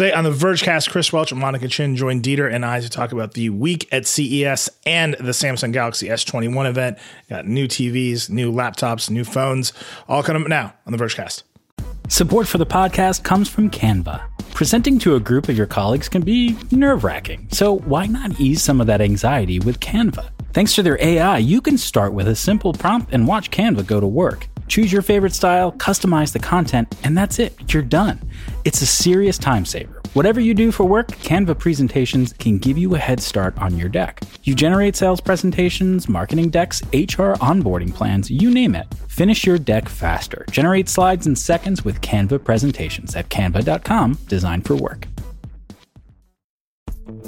Today on the Vergecast, Chris Welch and Monica Chin join Dieter and I to talk about the week at CES and the Samsung Galaxy S21 event. Got new TVs, new laptops, new phones, all coming up now on the Vergecast. Support for the podcast comes from Canva. Presenting to a group of your colleagues can be nerve wracking, so why not ease some of that anxiety with Canva? Thanks to their AI, you can start with a simple prompt and watch Canva go to work. Choose your favorite style, customize the content, and that's it. You're done. It's a serious time saver. Whatever you do for work, Canva presentations can give you a head start on your deck. You generate sales presentations, marketing decks, HR onboarding plans, you name it. Finish your deck faster. Generate slides in seconds with Canva presentations at canva.com, designed for work.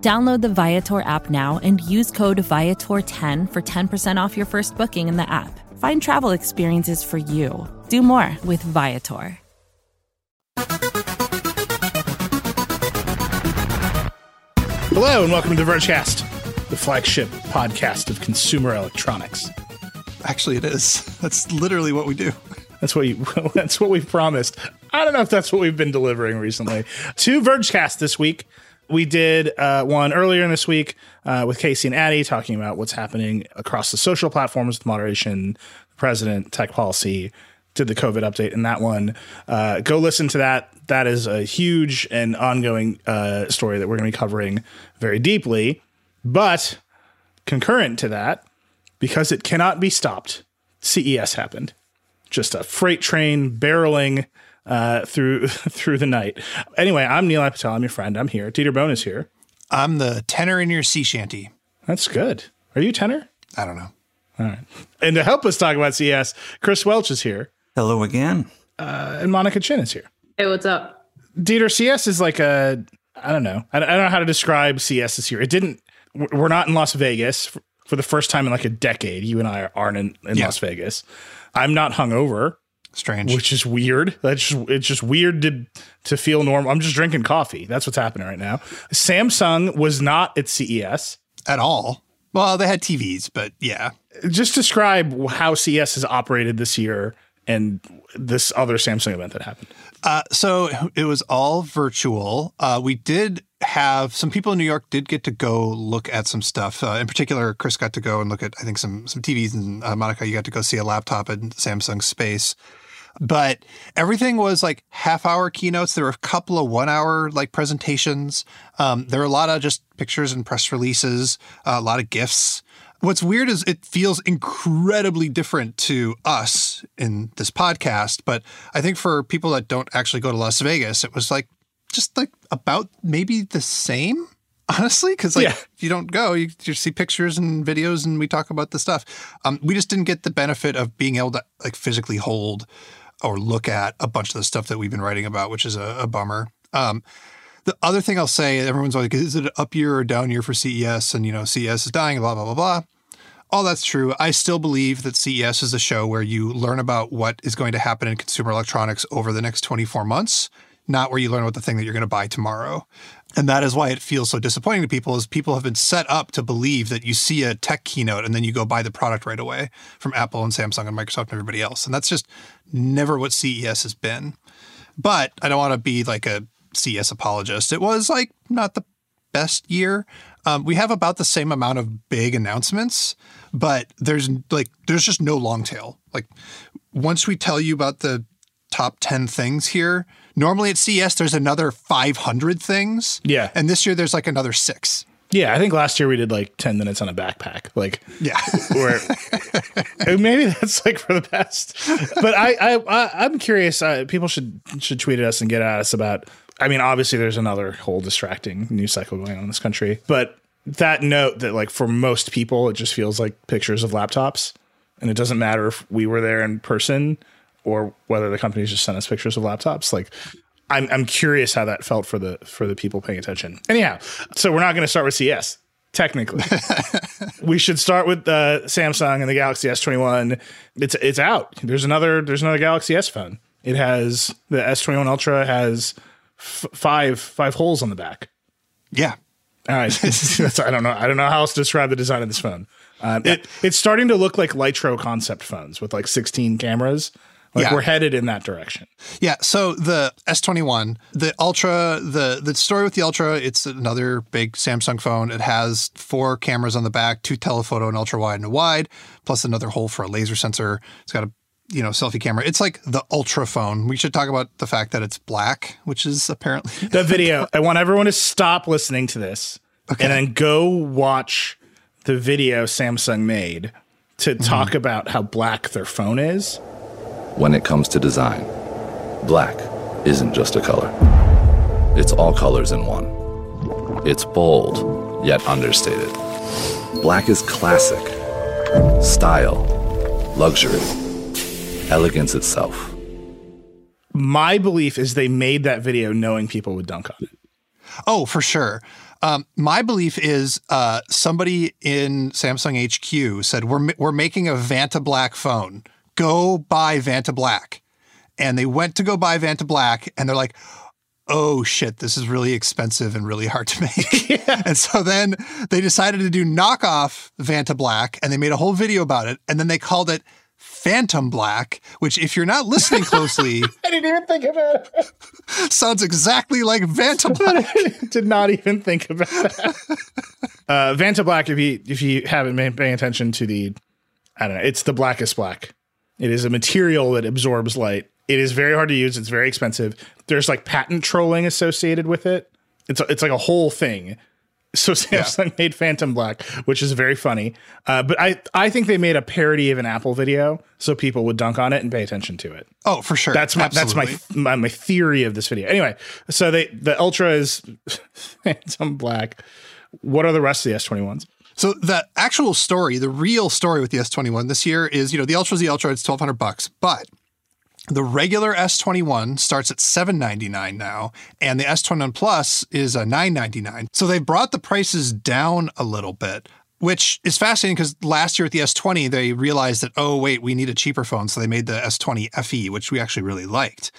Download the Viator app now and use code Viator10 for 10% off your first booking in the app. Find travel experiences for you. Do more with Viator. Hello and welcome to the Vergecast, the flagship podcast of consumer electronics. Actually, it is. That's literally what we do. That's what you. That's what we've promised. I don't know if that's what we've been delivering recently. Two Vergecast this week. We did uh, one earlier in this week uh, with Casey and Addie talking about what's happening across the social platforms with moderation, the president, tech policy. Did the COVID update in that one? Uh, go listen to that. That is a huge and ongoing uh, story that we're going to be covering very deeply. But concurrent to that, because it cannot be stopped, CES happened. Just a freight train barreling uh, through through the night. Anyway, I'm Nilay Patel. I'm your friend. I'm here. Dieter Bohn is here. I'm the tenor in your sea shanty. That's good. Are you tenor? I don't know. All right. And to help us talk about CES, Chris Welch is here. Hello again. Uh, and Monica Chin is here. Hey, what's up? Dieter, CS is like a, I don't know. I don't know how to describe CS this year. It didn't, we're not in Las Vegas for the first time in like a decade. You and I aren't in, in yeah. Las Vegas. I'm not hungover. Strange. Which is weird. That's just, it's just weird to to feel normal. I'm just drinking coffee. That's what's happening right now. Samsung was not at CES at all. Well, they had TVs, but yeah. Just describe how CES has operated this year and this other Samsung event that happened? Uh, so it was all virtual. Uh, we did have some people in New York did get to go look at some stuff. Uh, in particular, Chris got to go and look at I think some some TVs, and uh, Monica, you got to go see a laptop in Samsung Space. But everything was like half hour keynotes. There were a couple of one hour like presentations. Um, there were a lot of just pictures and press releases, uh, a lot of gifts. What's weird is it feels incredibly different to us in this podcast, but I think for people that don't actually go to Las Vegas, it was like just like about maybe the same honestly because like yeah. you don't go you just see pictures and videos and we talk about the stuff um, we just didn't get the benefit of being able to like physically hold or look at a bunch of the stuff that we've been writing about which is a, a bummer um, the other thing I'll say, everyone's like, is it an up year or down year for CES? And, you know, CES is dying, blah, blah, blah, blah. All that's true. I still believe that CES is a show where you learn about what is going to happen in consumer electronics over the next 24 months, not where you learn about the thing that you're going to buy tomorrow. And that is why it feels so disappointing to people is people have been set up to believe that you see a tech keynote and then you go buy the product right away from Apple and Samsung and Microsoft and everybody else. And that's just never what CES has been. But I don't want to be like a CES apologist. It was like not the best year. Um, we have about the same amount of big announcements, but there's like there's just no long tail. Like once we tell you about the top 10 things here, normally at CES there's another 500 things. Yeah. And this year there's like another 6. Yeah, I think last year we did like 10 minutes on a backpack. Like, yeah, where maybe that's like for the best. But I, I, I am curious. Uh, people should should tweet at us and get at us about I mean, obviously, there's another whole distracting news cycle going on in this country, but that note that like for most people, it just feels like pictures of laptops, and it doesn't matter if we were there in person or whether the companies just sent us pictures of laptops. Like, I'm I'm curious how that felt for the for the people paying attention. Anyhow, so we're not going to start with CS. technically. we should start with the Samsung and the Galaxy S21. It's it's out. There's another there's another Galaxy S phone. It has the S21 Ultra has f- five five holes on the back. Yeah. All right, I don't know. I don't know how else to describe the design of this phone. Um, it, it's starting to look like Lytro concept phones with like 16 cameras. Like Yeah. we're headed in that direction. Yeah, so the S21, the Ultra, the the story with the Ultra, it's another big Samsung phone. It has four cameras on the back, two telephoto, an ultra wide and a wide, plus another hole for a laser sensor. It's got a you know selfie camera. It's like the Ultra phone. We should talk about the fact that it's black, which is apparently The video. I want everyone to stop listening to this okay. and then go watch the video Samsung made to talk mm-hmm. about how black their phone is. When it comes to design. Black isn't just a color, it's all colors in one. It's bold, yet understated. Black is classic, style, luxury, elegance itself. My belief is they made that video knowing people would dunk on it. Oh, for sure. Um, my belief is uh, somebody in Samsung HQ said we're we're making a Vanta Black phone. Go buy Vanta Black, and they went to go buy Vanta Black, and they're like, "Oh shit, this is really expensive and really hard to make." And so then they decided to do knockoff Vanta Black, and they made a whole video about it, and then they called it Phantom Black, which, if you're not listening closely, I didn't even think about it. sounds exactly like Vanta Black. Did not even think about that. uh, Vanta Black, if you if you haven't been paying attention to the, I don't know, it's the blackest black. It is a material that absorbs light. It is very hard to use. It's very expensive. There's like patent trolling associated with it. It's it's like a whole thing. So Samsung made Phantom Black, which is very funny. Uh, but I I think they made a parody of an Apple video so people would dunk on it and pay attention to it. Oh, for sure. That's my Absolutely. that's my, my my theory of this video. Anyway, so they the Ultra is Phantom Black. What are the rest of the S21s? So the actual story, the real story with the S21 this year is, you know, the Ultra is the Ultra, it's 1200 bucks, but the regular S21 starts at 799 now, and the S21 Plus is a 999. So they've brought the prices down a little bit, which is fascinating because last year at the S20 they realized that oh wait, we need a cheaper phone, so they made the S20 FE, which we actually really liked.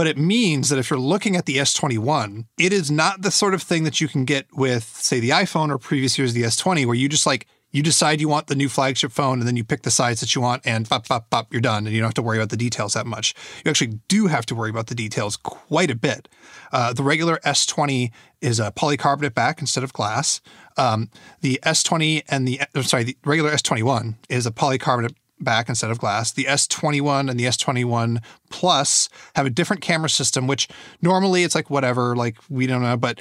But it means that if you're looking at the S21, it is not the sort of thing that you can get with, say, the iPhone or previous years the S20, where you just like you decide you want the new flagship phone and then you pick the size that you want and pop, pop, pop, you're done. And you don't have to worry about the details that much. You actually do have to worry about the details quite a bit. Uh, the regular S20 is a polycarbonate back instead of glass. Um, the S20 and the, uh, sorry, the regular S21 is a polycarbonate back instead of glass. The S21 and the S21 Plus have a different camera system, which normally it's like whatever, like we don't know, but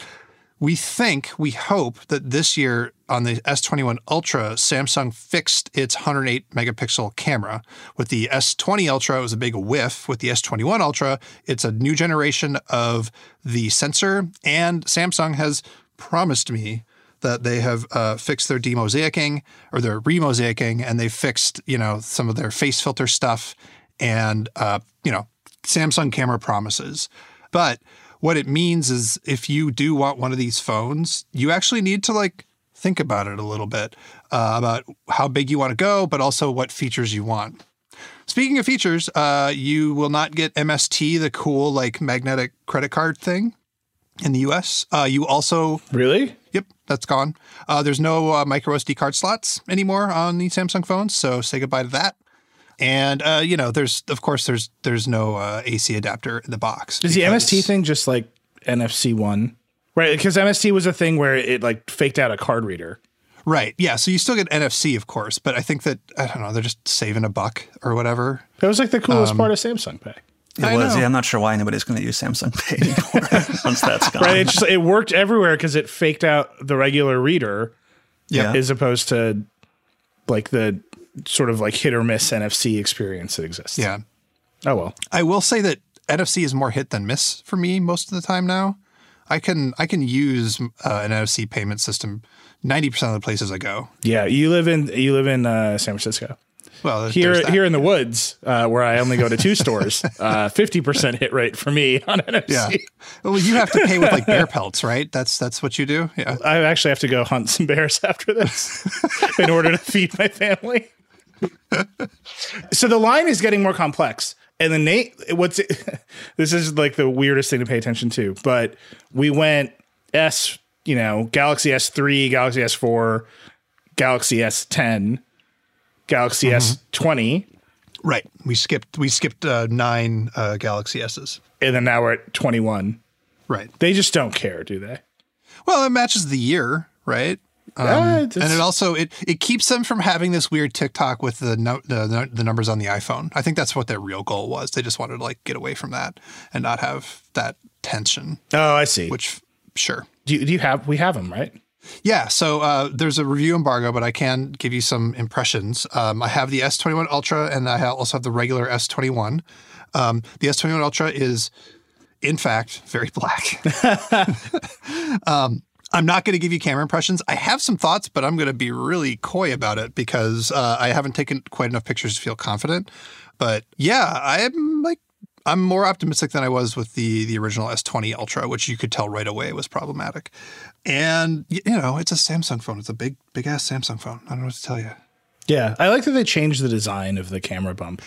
we think, we hope that this year on the S21 Ultra, Samsung fixed its 108 megapixel camera. With the S20 Ultra, it was a big whiff. With the S21 Ultra, it's a new generation of the sensor, and Samsung has promised me that they have uh, fixed their demosaicing or their remosaicing, and they fixed you know some of their face filter stuff, and uh, you know Samsung camera promises, but what it means is if you do want one of these phones, you actually need to like think about it a little bit uh, about how big you want to go, but also what features you want. Speaking of features, uh, you will not get MST, the cool like magnetic credit card thing in the US. Uh, you also, Really? Yep, that's gone. Uh, there's no uh, micro SD card slots anymore on the Samsung phones, so say goodbye to that. And uh, you know, there's of course there's there's no uh, AC adapter in the box. Is the MST thing just like NFC one? Right, because MST was a thing where it like faked out a card reader. Right. Yeah. So you still get NFC, of course, but I think that I don't know. They're just saving a buck or whatever. That was like the coolest part of Samsung Pay. It I was. know. Yeah, I'm not sure why anybody's going to use Samsung Pay anymore once that's gone. Right, it just it worked everywhere because it faked out the regular reader yeah. as opposed to like the sort of like hit or miss NFC experience that exists. Yeah. Oh well. I will say that NFC is more hit than miss for me most of the time now. I can I can use uh, an NFC payment system ninety percent of the places I go. Yeah, you live in you live in uh, San Francisco. Well, there's- here there's here in the woods, uh, where I only go to two stores, uh, fifty percent hit rate for me on NFC. Yeah. Well, you have to pay with like bear pelts, right? That's that's what you do. Yeah. I actually have to go hunt some bears after this in order to feed my family. so the line is getting more complex. And the Nate, what's this is like the weirdest thing to pay attention to, but we went S, you know, Galaxy S3, Galaxy S4, Galaxy S10, Galaxy S20, Right. We skipped we skipped uh, nine uh, Galaxy S's. and then now we're at 21. Right. They just don't care, do they? Well, it matches the year, right? Um, Yeah, and it also it it keeps them from having this weird TikTok with the no, the the numbers on the iPhone. I think that's what their real goal was. They just wanted to like get away from that and not have that tension. Oh, I see. Which sure, do you, do you have, we have them, right? Yeah. So uh, there's a review embargo, but I can give you some impressions. Um, I have the S21 Ultra, and I also have the regular S21. Um, the S21 Ultra is, in fact, very black. um, I'm not going to give you camera impressions. I have some thoughts, but I'm going to be really coy about it because uh, I haven't taken quite enough pictures to feel confident. But yeah, I'm like I'm more optimistic than I was with the the original S20 Ultra, which you could tell right away was problematic. And you know, it's a Samsung phone. It's a big big ass Samsung phone. I don't know what to tell you. Yeah. I like that they changed the design of the camera bump.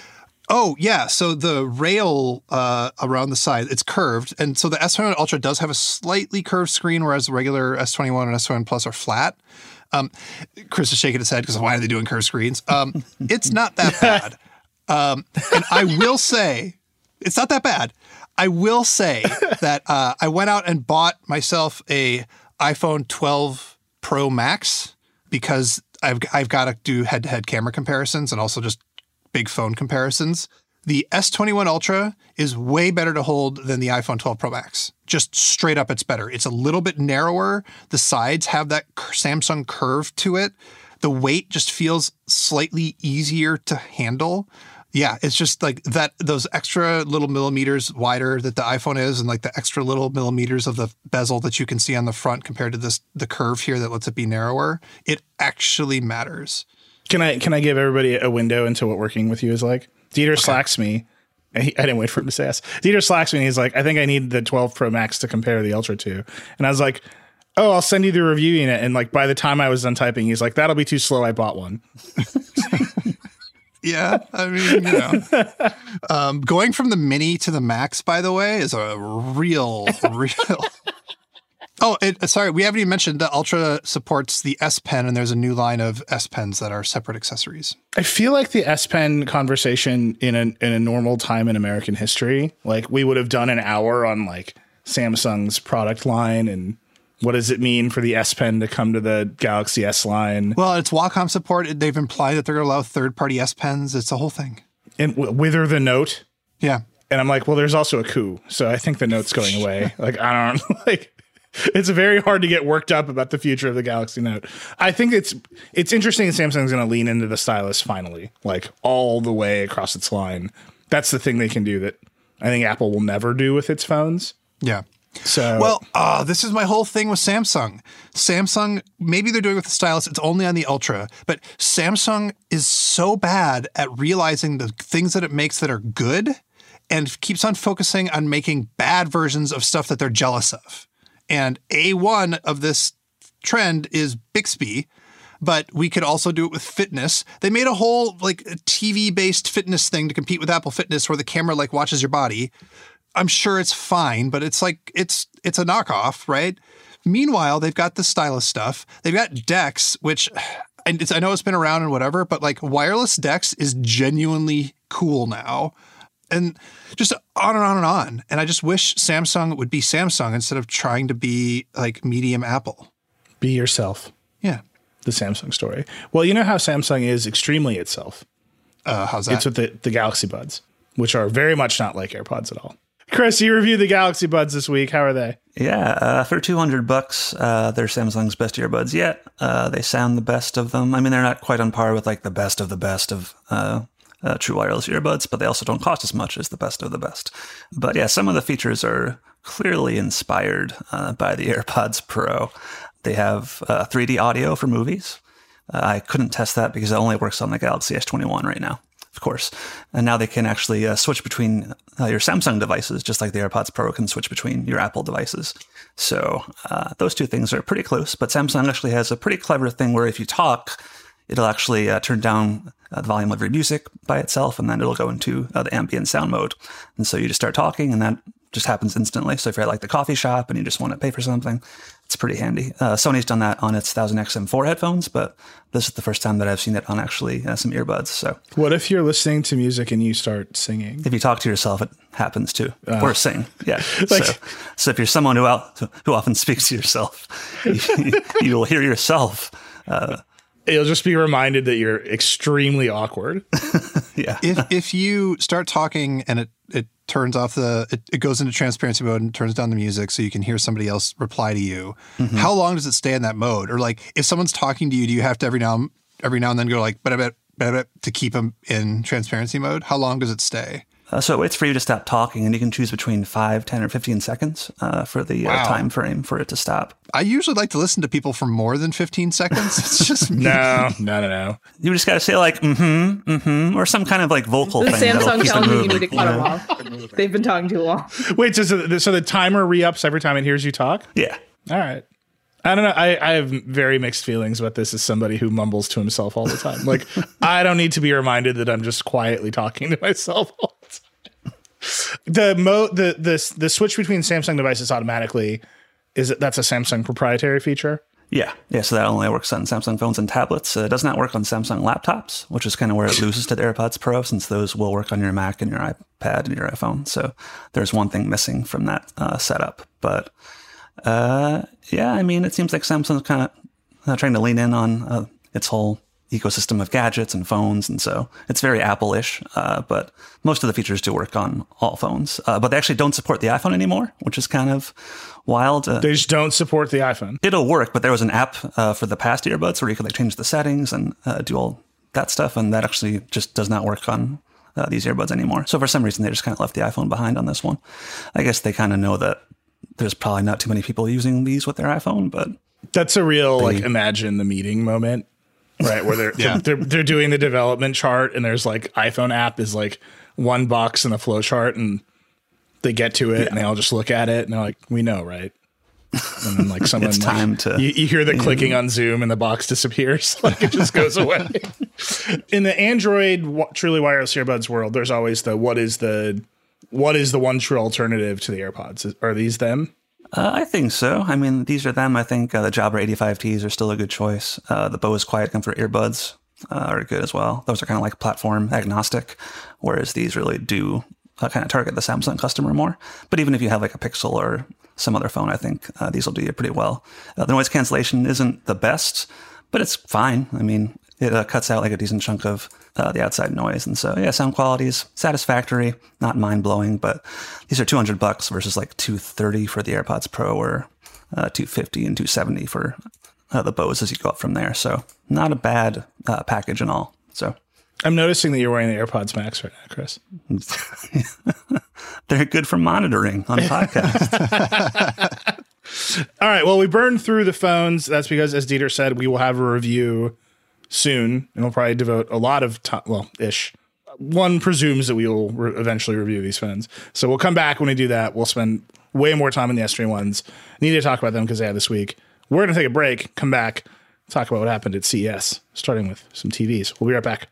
Oh yeah, so the rail uh, around the side it's curved, and so the S21 Ultra does have a slightly curved screen, whereas the regular S21 and S21 Plus are flat. Um, Chris is shaking his head because why are they doing curved screens? Um, it's not that bad, um, and I will say it's not that bad. I will say that uh, I went out and bought myself a iPhone 12 Pro Max because I've I've got to do head to head camera comparisons and also just big phone comparisons. The S21 Ultra is way better to hold than the iPhone 12 Pro Max. Just straight up, it's better. It's a little bit narrower. The sides have that Samsung curve to it. The weight just feels slightly easier to handle. Yeah, it's just like that, those extra little millimeters wider that the iPhone is, and like the extra little millimeters of the bezel that you can see on the front compared to this, the curve here that lets it be narrower. It actually matters. Can I can I give everybody a window into what working with you is like? Dieter slacks me. I didn't wait for him to say yes. Dieter slacks me. and He's like, I think I need the 12 Pro Max to compare the Ultra to. And I was like, Oh, I'll send you the review unit. And like by the time I was done typing, he's like, That'll be too slow. I bought one. Yeah, I mean, you know, um, going from the mini to the max, by the way, is a real, real. Oh, it, sorry, we haven't even mentioned the Ultra supports the S Pen, and there's a new line of S Pens that are separate accessories. I feel like the S Pen conversation in a in a normal time in American history, like we would have done an hour on like Samsung's product line and what does it mean for the S Pen to come to the Galaxy S line Well, it's Wacom support. They've implied that they're going to allow third-party S Pens. It's a whole thing. and w- wither the note. Yeah, And I'm like, well, there's also a coup, so I think the note's going away. like I don't like. It's very hard to get worked up about the future of the Galaxy Note. I think it's it's interesting that Samsung's going to lean into the stylus finally, like all the way across its line. That's the thing they can do that I think Apple will never do with its phones. yeah. So Well, uh, this is my whole thing with Samsung. Samsung, maybe they're doing it with the stylus, it's only on the Ultra, but Samsung is so bad at realizing the things that it makes that are good and keeps on focusing on making bad versions of stuff that they're jealous of. And A1 of this trend is Bixby, but we could also do it with fitness. They made a whole like TV based fitness thing to compete with Apple Fitness where the camera like watches your body. I'm sure it's fine, but it's like it's it's a knockoff, right? Meanwhile, they've got the stylus stuff. They've got Dex, which and it's, I know it's been around and whatever, but like wireless Dex is genuinely cool now. And just on and on and on. And I just wish Samsung would be Samsung instead of trying to be like medium Apple. be yourself. Yeah. The Samsung story. Well, you know how Samsung is extremely itself. Uh, how's that? It's with the, the Galaxy Buds, which are very much not like AirPods at all. Chris, you reviewed the Galaxy Buds this week. How are they? Yeah, uh, for 200 bucks, uh, they're Samsung's best earbuds yet. Uh, they sound the best of them. I mean, they're not quite on par with like the best of the best of uh, uh, true wireless earbuds, but they also don't cost as much as the best of the best. But yeah, some of the features are clearly inspired uh, by the AirPods Pro. They have uh, 3D audio for movies. I couldn't test that because it only works on the Galaxy S21 right now, of course. And now they can actually uh, switch between uh, your Samsung devices, just like the AirPods Pro can switch between your Apple devices. So uh, those two things are pretty close. But Samsung actually has a pretty clever thing where if you talk, it'll actually uh, turn down uh, the volume of your music by itself, and then it'll go into uh, the ambient sound mode. And so you just start talking, and that just happens instantly. So if you're at like the coffee shop and you just want to pay for something, it's pretty handy. Uh, Sony's done that on its 1000XM4 headphones, but this is the first time that I've seen it on actually uh, some earbuds. So What if you're listening to music and you start singing? if you talk to yourself, it happens too, or sing. Yeah. Like- so, so if you're someone who out, who often speaks to yourself, you, you will hear yourself. Uh, You'll just be reminded that you're extremely awkward. yeah. if if you start talking and it it turns off the it, it goes into transparency mode and turns down the music so you can hear somebody else reply to you. Mm-hmm. How long does it stay in that mode? Or like if someone's talking to you do you have to every now every now and then go like but but but to keep them in transparency mode? How long does it stay Uh, so it waits for you to stop talking, and you can choose between 5, 10, or 15 seconds uh, for the uh, time frame for it to stop. i usually like to listen to people for more than 15 seconds it's just No, no, no, no. You just got to say, like, mm hmm, mm hmm, or some kind of like vocal The thing. Samsung keep it telling you you need to cut you them off. They've been talking too long. Wait, so, so so the timer re ups every time it hears you talk? Yeah. All right. I don't know. I, I have very mixed feelings about this as somebody who mumbles to himself all the time. Like, I don't need to be reminded that I'm just quietly talking to myself all the time. The mo the the the switch between Samsung devices automatically is it that's a Samsung proprietary feature. Yeah. Yeah. So that only works on Samsung phones and tablets. Uh, it does not work on Samsung laptops, which is kind of where it loses to the AirPods Pro, since those will work on your Mac and your iPad and your iPhone. So there's one thing missing from that uh, setup. But uh, yeah, I mean, it seems like Samsung's kind of uh, trying to lean in on uh, its whole ecosystem of gadgets and phones. And so it's very Apple ish, uh, but most of the features do work on all phones. Uh, but they actually don't support the iPhone anymore, which is kind of wild. Uh, They just don't support the iPhone. it'll work, but there was an app uh, for the past earbuds where you could like change the settings and uh, do all that stuff, and that actually just does not work on uh, these earbuds anymore. So for some reason, they just kind of left the iPhone behind on this one. I guess they kind of know that there's probably not too many people using these with their iPhone, but That's a real like imagine the meeting moment, right? Where they're Yeah. they're they're doing the development chart and there's like iPhone app is like one box in the flow chart and they get to it and they all just look at it and they're like, we know, right? And then like someone It's like, time to- you, you hear the clicking on Zoom and the box disappears, like it just goes away. in the Android wa- truly wireless earbuds world, there's always the what is the what is the one true alternative to the AirPods? Are these them? Uh, I think so. I mean, these are them. I think uh, the Jabra 85Ts are still a good choice. Uh, the Bose Quiet Comfort earbuds uh, are good as well. Those are kind of like platform agnostic, whereas these really do uh, kind of target the Samsung customer more. But even if you have like a Pixel or some other phone, I think uh, these will do you pretty well. The noise cancellation isn't the best, but it's fine. I mean, it cuts out like a decent chunk of uh, the outside noise, and so yeah, sound quality is satisfactory, not mind blowing. But these are two hundred bucks versus like two thirty for the AirPods Pro, or uh, two fifty and two seventy for uh, the Bose as you go up from there. So not a bad uh, package and all. So I'm noticing that you're wearing the AirPods Max right now, Chris. they're good for monitoring on podcast. All right. Well, we burned through the phones. That's because, as Dieter said, we will have a review soon, and we'll probably devote a lot of time. Well, ish. One presumes that we will re- eventually review these phones. So we'll come back when we do that. We'll spend way more time on the S3 ones. Need to talk about them because they had this week. We're going to take a break, come back, talk about what happened at CES, starting with some TVs. We'll be right back.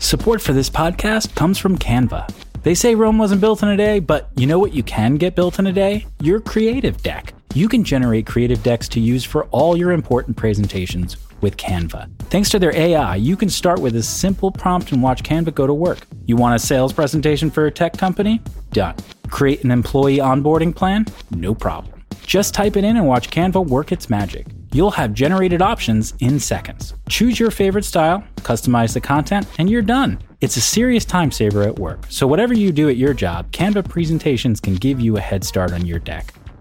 Support for this podcast comes from Canva. They say Rome wasn't built in a day, but you know what you can get built in a day? Your creative deck. You can generate creative decks to use for all your important presentations with Canva. Thanks to their AI, you can start with a simple prompt and watch Canva go to work. You want a sales presentation for a tech company? Done. Create an employee onboarding plan? No problem. Just type it in and watch Canva work its magic. You'll have generated options in seconds. Choose your favorite style, customize the content, and you're done. It's a serious time saver at work, so whatever you do at your job, Canva presentations can give you a head start on your deck.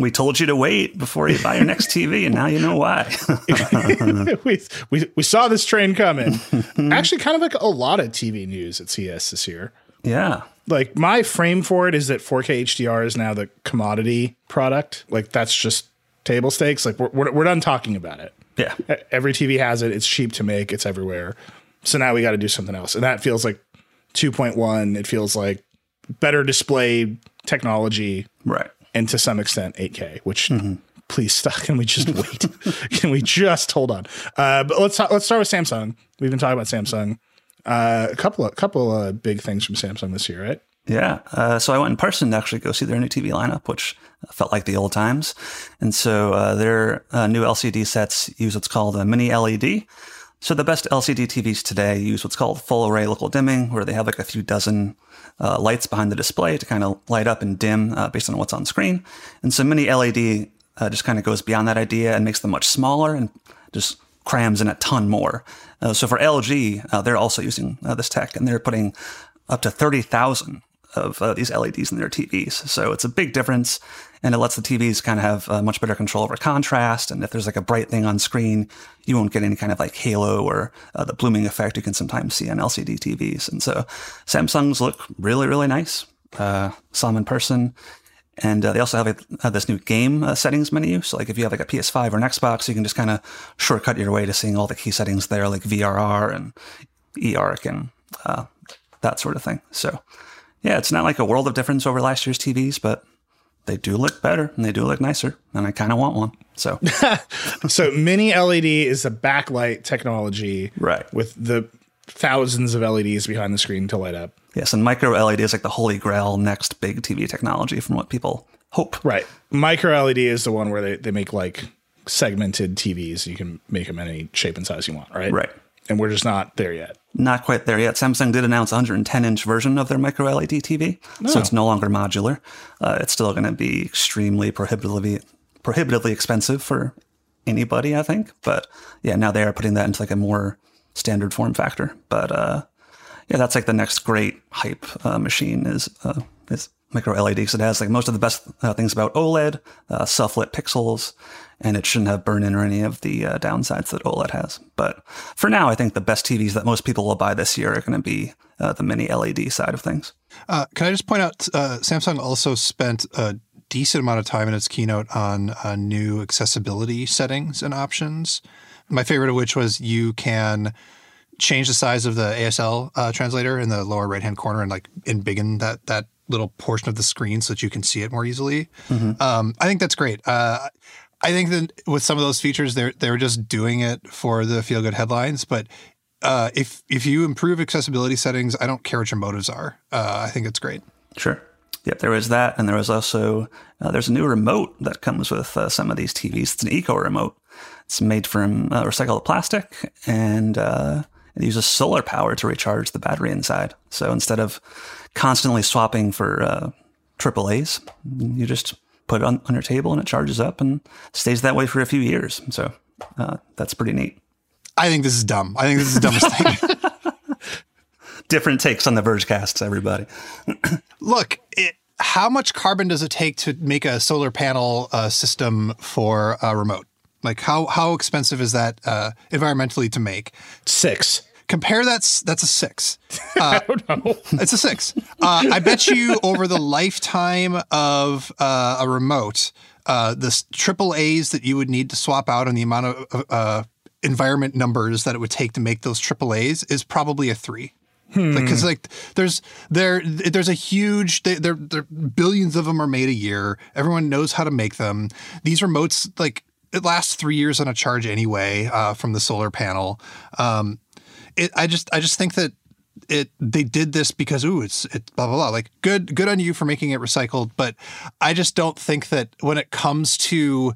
We told you to wait before you buy your next TV, and now you know why. we, we, we saw this train coming. Actually, kind of like a lot of TV news at CS this year. yeah. Like my frame for it is that 4K HDR is now the commodity product. Like that's just table stakes. Like we're, we're, we're done talking about it. Yeah. Every TV has it. It's cheap to make. It's everywhere. So now we got to do something else. And that feels like 2.1. It feels like better display technology Right. And to some extent 8K, which please stop. Can we just wait? Can we just hold on? Uh, but let's let's start with Samsung. We've been talking about Samsung. Uh, a couple of couple of big things from Samsung this year, right? Yeah. Uh, so I went in person to actually go see their new TV lineup, which felt like the old times. And so uh, their uh, new LCD sets use what's called a mini LED. So the best LCD TVs today use what's called full array local dimming, where they have like a few dozen uh, lights behind the display to kind of light up and dim uh, based on what's on screen. And so mini LED uh, just kind of goes beyond that idea and makes them much smaller and just crams in a ton more. Uh, so for LG, uh, they're also using uh, this tech and they're putting up to 30,000 of uh, these LEDs in their TVs. So it's a big difference and it lets the TVs kind of have uh, much better control over contrast. And if there's like a bright thing on screen, you won't get any kind of like halo or uh, the blooming effect you can sometimes see on LCD TVs. And so Samsung's look really, really nice. Uh, saw them in person. And uh, they also have, this new game uh, settings menu. So, like if you have like a PS5 or an Xbox, you can just kind of shortcut your way to seeing all the key settings there, like VRR and eARC and uh, that sort of thing. So, yeah, it's not like a world of difference over last year's TVs, but they do look better and they do look nicer, and I kind of want one. So, So mini LED is a backlight technology, Right. With the thousands of LEDs behind the screen to light up, yes, and micro LED is like the holy grail next big TV technology from what people hope. right? Micro LED is the one where they, they make like segmented TVs. You can make them any shape and size you want, right? Right. And we're just not there yet. Not quite there yet. Samsung did announce a 110 inch version of their micro LED TV, so it's no longer modular. Uh, it's still going to be extremely prohibitively prohibitively expensive for anybody, I think. But yeah, now they are putting that into like a more standard form factor. But uh, yeah, that's like the next great hype uh, machine is uh, is micro LED because it has like most of the best uh, things about OLED, uh, self lit pixels, and it shouldn't have burn in or any of the uh, downsides that OLED has. But for now, I think the best TVs that most people will buy this year are going to be uh, the mini LED side of things. Uh, can I just point out, uh, Samsung also spent a decent amount of time in its keynote on uh, new accessibility settings and options. My favorite of which was you can change the size of the ASL uh, translator in the lower right hand corner and like embiggen that that little portion of the screen so that you can see it more easily. Um, I think that's great. Uh, I think that with some of those features, they're they're just doing it for the feel good headlines. But uh, if if you improve accessibility settings, I don't care what your motives are. Uh, I think it's great. Sure. Yep, there was that, and there was also uh, there's a new remote that comes with uh, some of these TVs. It's an eco remote. It's made from uh, recycled plastic, and uh, it uses solar power to recharge the battery inside. So instead of constantly swapping for uh, AAA's, you just put it on, on your table and it charges up and stays that way for a few years. So uh, that's pretty neat. I think this is dumb. I think this is the dumbest thing. Different takes on the Verge casts, everybody. Look, it, how much carbon does it take to make a solar panel uh, system for a remote? Like how how expensive is that uh, environmentally to make? Six. Compare that's that's a six. Uh, It's a six. Uh, I bet you over the lifetime of uh, a remote, uh, the triple A's that you would need to swap out and the amount of uh, environment numbers that it would take to make those triple A's is probably a three. Because like there's there there's a huge there there there- billions of them are made a year. Everyone knows how to make them. These remotes like it lasts three years on a charge anyway uh, from the solar panel. Um, it, I just I just think that it they did this because ooh it's it's blah blah blah like good good on you for making it recycled but I just don't think that when it comes to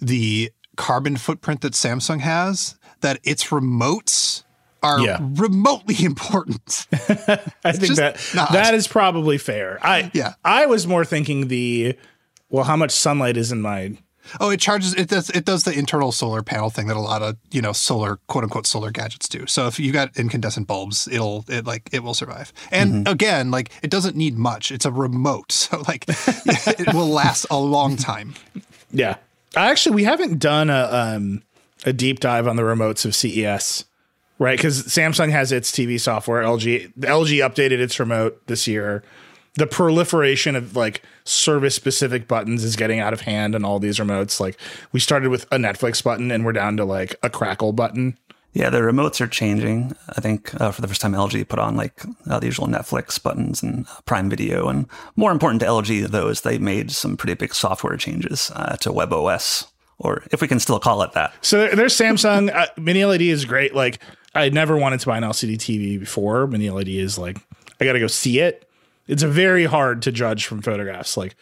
the carbon footprint that Samsung has, that its remotes are Yeah. remotely important. I think just that not. that is probably fair. I Yeah. I was more thinking the well, how much sunlight is in my oh, it charges it does it does the internal solar panel thing that a lot of, you know, solar quote unquote solar gadgets do. So if you got incandescent bulbs, it'll it like it will survive. And Mm-hmm. again, like it doesn't need much. It's a remote. So like it will last a long time. Yeah. Actually, we haven't done a um, a deep dive on the remotes of CES, right? Because Samsung has its TV software. LG LG updated its remote this year. The proliferation of like service specific buttons is getting out of hand and all these remotes. Like we started with a Netflix button and we're down to like a Crackle button. Yeah, the remotes are changing. I think uh, for the first time, LG put on like uh, the usual Netflix buttons and uh, Prime Video. And more important to LG, though, is they made some pretty big software changes uh, to WebOS, or if we can still call it that. So there's Samsung uh, Mini LED is great. Like I never wanted to buy an LCD TV before. Mini LED is like I got to go see it. It's very hard to judge from photographs. Like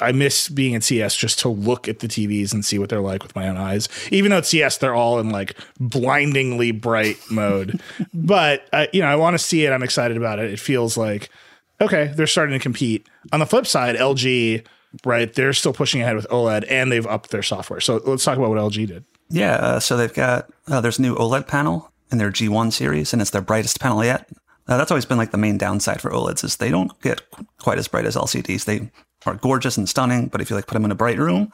I miss being at CS just to look at the TVs and see what they're like with my own eyes. Even though at CS they're all in like blindingly bright mode, but uh, you know I want to see it. I'm excited about it. It feels like okay, they're starting to compete. On the flip side, LG right, they're still pushing ahead with OLED and they've upped their software. So let's talk about what LG did. Yeah, uh, so they've got uh, there's a new OLED panel in their G1 series, and it's their brightest panel yet. Uh, that's always been like the main downside for OLEDs is they don't get quite as bright as LCDs. They are gorgeous and stunning, but if you like put them in a bright room,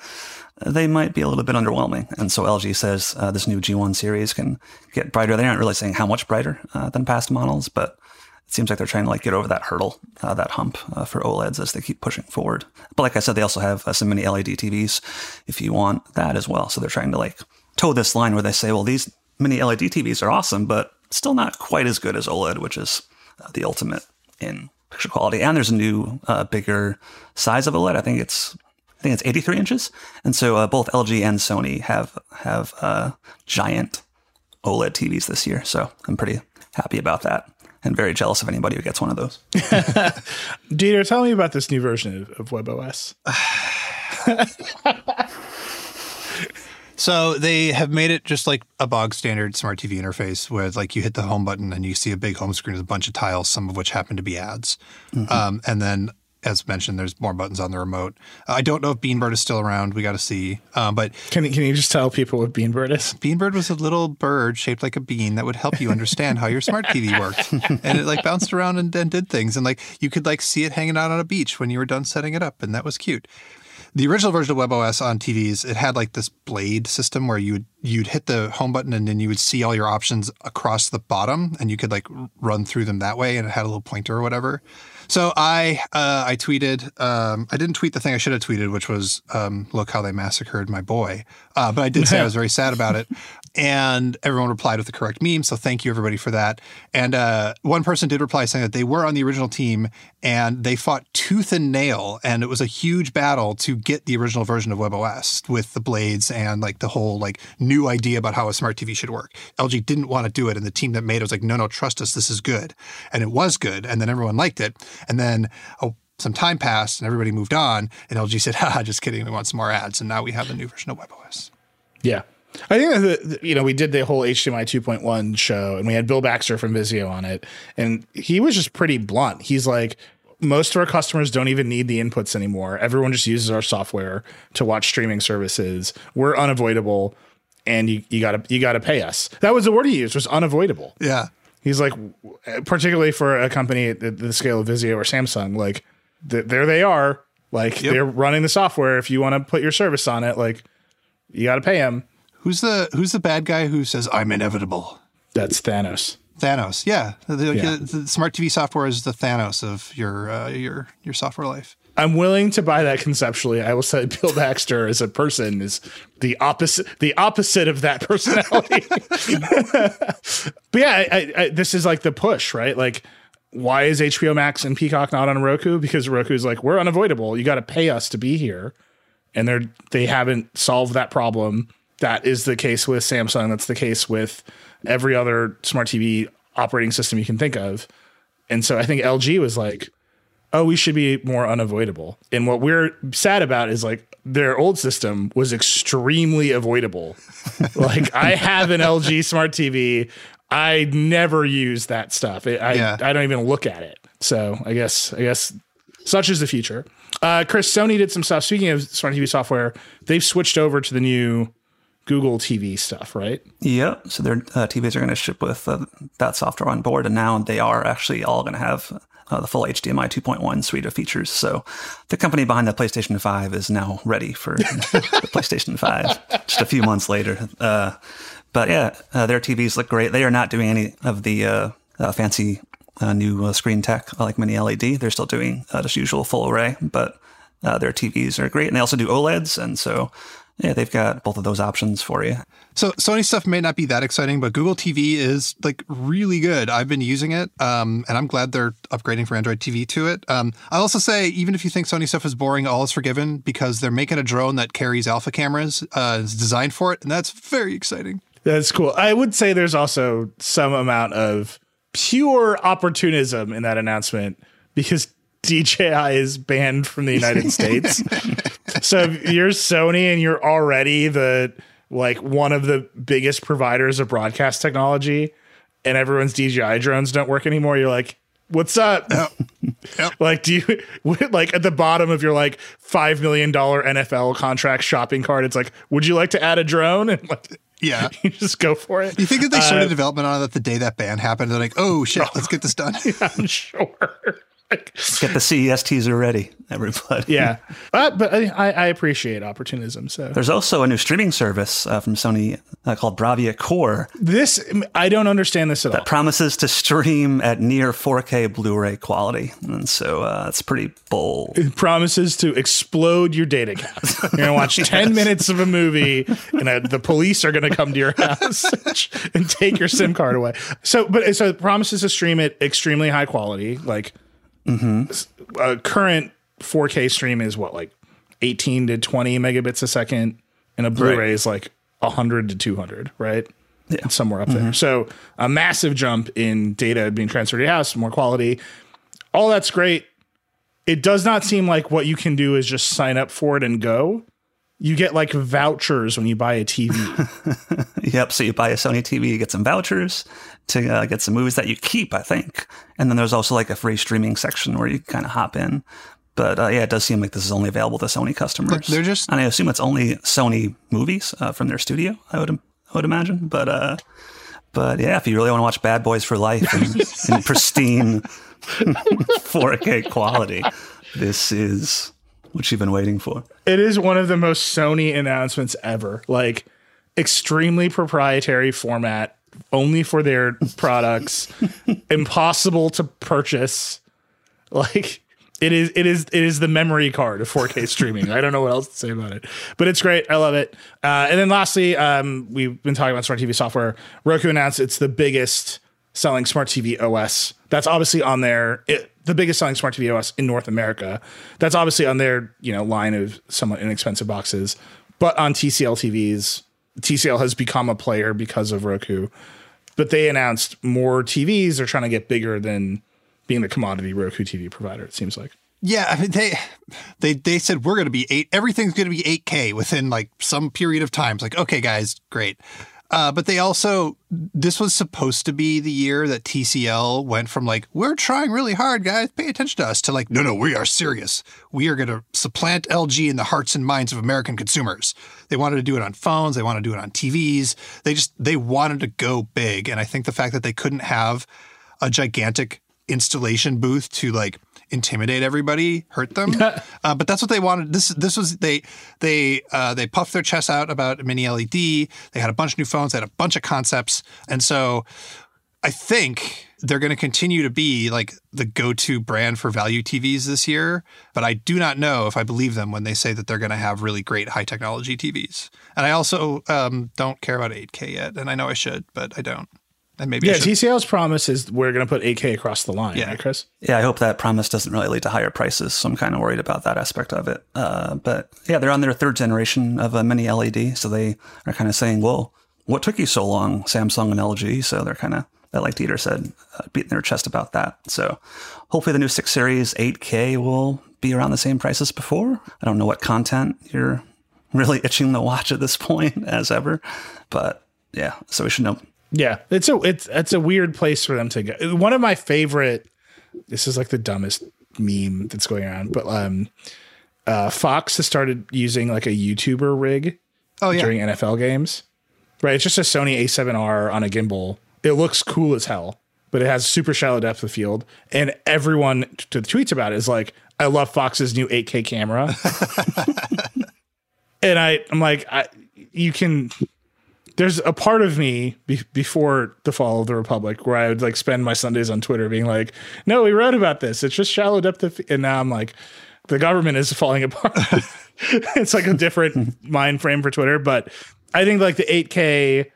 uh, they might be a little bit underwhelming. And so LG says uh, this new G1 series can get brighter. They aren't really saying how much brighter uh, than past models, but it seems like they're trying to like get over that hurdle, uh, that hump uh, for OLEDs as they keep pushing forward. But like I said, they also have uh, some mini LED TVs if you want that as well. So they're trying to like toe this line where they say, well, these mini LED TVs are awesome, but still not quite as good as OLED, which is uh, the ultimate in picture quality. And there's a new, uh, bigger size of OLED. I think it's I think it's 83 inches, and so uh, both LG and Sony have have uh, giant OLED TVs this year. So I'm pretty happy about that, and very jealous of anybody who gets one of those. Dieter, tell me about this new version of, of WebOS. So they have made it just like a bog standard smart TV interface where like you hit the home button and you see a big home screen with a bunch of tiles, some of which happen to be ads. Um, and then, as mentioned, there's more buttons on the remote. I don't know if Beanbird is still around. We got to see. Um, but Can, can you just tell people what Beanbird is? Beanbird was a little bird shaped like a bean that would help you understand how your smart TV worked. And it like bounced around and, and did things. And like you could like see it hanging out on a beach when you were done setting it up. And that was cute. The original version of WebOS on TVs, it had like this blade system where you would you'd hit the home button and then you would see all your options across the bottom and you could like run through them that way and it had a little pointer or whatever. So I uh, I tweeted um, I didn't tweet the thing I should have tweeted, which was um, look how they massacred my boy. Uh, but I did say I was very sad about it. And everyone replied with the correct meme. So thank you everybody for that. And uh, one person did reply saying that they were on the original team and they fought tooth and nail. And it was a huge battle to get the original version of WebOS with the blades and like the whole like new idea about how a smart TV should work. LG didn't want to do it. And the team that made it was like, no, no, trust us. This is good. And it was good. And then everyone liked it. And then, oh, some time passed and everybody moved on. And LG said, haha, just kidding. We want some more ads. And now we have the new version of WebOS. Yeah. I think that, the- you know, we did the whole HDMI 2.1 show and we had Bill Baxter from Vizio on it. And he was just pretty blunt. He's like, most of our customers don't even need the inputs anymore. Everyone just uses our software to watch streaming services. We're unavoidable and you, you gotta you gotta pay us. That was the word he used, was unavoidable. Yeah. He's like, particularly for a company at the, scale of Vizio or Samsung, like th- there they are. Like Yep. they're running the software. If you want to put your service on it, like you got to pay them. Who's the who's the bad guy who says I'm inevitable? That's Thanos. Thanos. Yeah. The, Yeah. the smart TV software is the Thanos of your uh, your your software life. I'm willing to buy that conceptually. I will say Bill Baxter as a person is the opposite the opposite of that personality. but yeah, I, I, I, this is like the push, right? Like, why is HBO Max and Peacock not on Roku? Because Roku's like, we're unavoidable. You got to pay us to be here, and they're they haven't solved that problem. That is the case with Samsung. That's the case with every other smart TV operating system you can think of. And so I think LG was like, oh, we should be more unavoidable. And what we're sad about is like their old system was extremely avoidable. like I have an LG smart TV. I never use that stuff. It, I Yeah. I don't even look at it. So I guess I guess such is the future. Uh, Chris, Sony did some stuff. Speaking of smart TV software, they've switched over to the new Google TV stuff, right? Yep. So their uh, TVs are going to ship with uh, that software on board, and now they are actually all going to have uh, the full HDMI 2.1 suite of features. So the company behind the PlayStation 5 is now ready for the PlayStation 5 just a few months later. Uh, but yeah, uh, their TVs look great. They are not doing any of the uh, fancy new screen tech like mini LED. They're still doing just usual full array, but their TVs are great, and they also do OLEDs, and so. Yeah, they've got both of those options for you. So Sony stuff may not be that exciting, but Google TV is like really good. I've been using it, um, and I'm glad they're upgrading for Android TV to it. Um, I'll also say, even if you think Sony stuff is boring, all is forgiven because they're making a drone that carries alpha cameras. Uh, it's designed for it, and that's very exciting. That's cool. I would say there's also some amount of pure opportunism in that announcement because DJI is banned from the United States. so if you're Sony and you're already the like one of the biggest providers of broadcast technology and everyone's DJI drones don't work anymore, you're like, what's up? Like, do you like at the bottom of your like five million dollar NFL contract shopping cart? It's like, would you like to add a drone? And like, Yeah. you just go for it. You think that they started Uh, development on that the day that ban happened? They're like, oh shit, let's get this done. I'm sure. Get the CES teaser ready, everybody. yeah, uh, but I, I appreciate opportunism. So There's also a new streaming service uh, from Sony uh, called Bravia Core this I don't understand this at all. that promises to stream at near 4K Blu-ray quality, and so uh, it's pretty bold. It promises to explode your data cap. You're gonna watch ten minutes of a movie, and uh, the police are gonna come to your house and take your SIM card away. So, but so it promises to stream it extremely high quality. Like, uh, current 4K stream is what like 18 to 20 megabits a second, and a Blu-ray Right. is like 100 to 200, right? Yeah, somewhere up there. So a massive jump in data being transferred to your house, more quality. All that's great. It does not seem like what you can do is just sign up for it and go. You get like vouchers when you buy a TV. Yep. So you buy a Sony TV, you get some vouchers to uh, get some movies that you keep, I think. And then there's also like a free streaming section where you kind of hop in. But uh, yeah, it does seem like this is only available to Sony customers. they're just- and I assume it's only Sony movies uh, from their studio. I would, I would imagine. But uh, but yeah, if you really want to watch Bad Boys for Life in, in pristine 4K quality, this is what you've been waiting for. it is one of the most Sony announcements ever. Like extremely proprietary format, only for their products, impossible to purchase. Like it is it is it is the memory card of 4K streaming. I don't know what else to say about it. But it's great. I love it. Uh, and then lastly, um, we've been talking about smart TV software. Roku announced it's the biggest selling smart TV OS. That's obviously on their it, the biggest selling smart TV OS in North America. That's obviously on their you know line of somewhat inexpensive boxes, but on TCL TVs, TCL has become a player because of Roku. But they announced more TVs. They're trying to get bigger than being the commodity Roku TV provider. It seems like. Yeah, I mean they they they said we're going to be eight. Everything's going to be eight K within like some period of time. It's like okay, guys, great. Uh, but they also this was supposed to be the year that TCL went from like we're trying really hard, guys, pay attention to us to like no, no, we are serious. We are going to supplant LG in the hearts and minds of American consumers. They wanted to do it on phones. They wanted to do it on TVs. They just they wanted to go big, and I think the fact that they couldn't have a gigantic installation booth to like intimidate everybody hurt them. Uh, but that's what they wanted. This this was they they uh, they puffed their chests out about mini led they had a bunch of new phones. They had a bunch of concepts. And so i think they're going to continue to be like the go-to brand for value tvs this year. But i do not know if i believe them when they say that they're going to have really great high technology tvs and i also um, don't care about 8k yet and i know i should but i don't and maybe Yeah. TCL's promise is we're going to put 8K across the line, Yeah. right, Chris? Yeah, I hope that promise doesn't really lead to higher prices. So I'm kind of worried about that aspect of it. Uh, but yeah, they're on their third generation of a mini LED. So they are kind of saying, well, what took you so long, Samsung and LG? So they're kind of, like Dieter said, uh, beating their chest about that. So hopefully the new 6 Series 8K will be around the same price as before. I don't know what content you're really itching to watch at this point as ever, but yeah, so we should know. Yeah, it's a it's it's a weird place for them to go. One of my favorite. This is like the dumbest meme that's going around, but um, uh, Fox has started using like a YouTuber rig Oh yeah. during NFL games. Right, it's just a Sony A7R on a gimbal. It looks cool as hell, but it has super shallow depth of field, and everyone to the tweets about it is like, "I love Fox's new 8K camera," and I I'm like, I, you can. There's a part of me be, before the fall of the Republic where I would like spend my Sundays on Twitter being like, "No, we wrote about this. It's just shallow depth of," and now I'm like, the government is falling apart. it's like a different mind frame for Twitter, but I think like the 8K,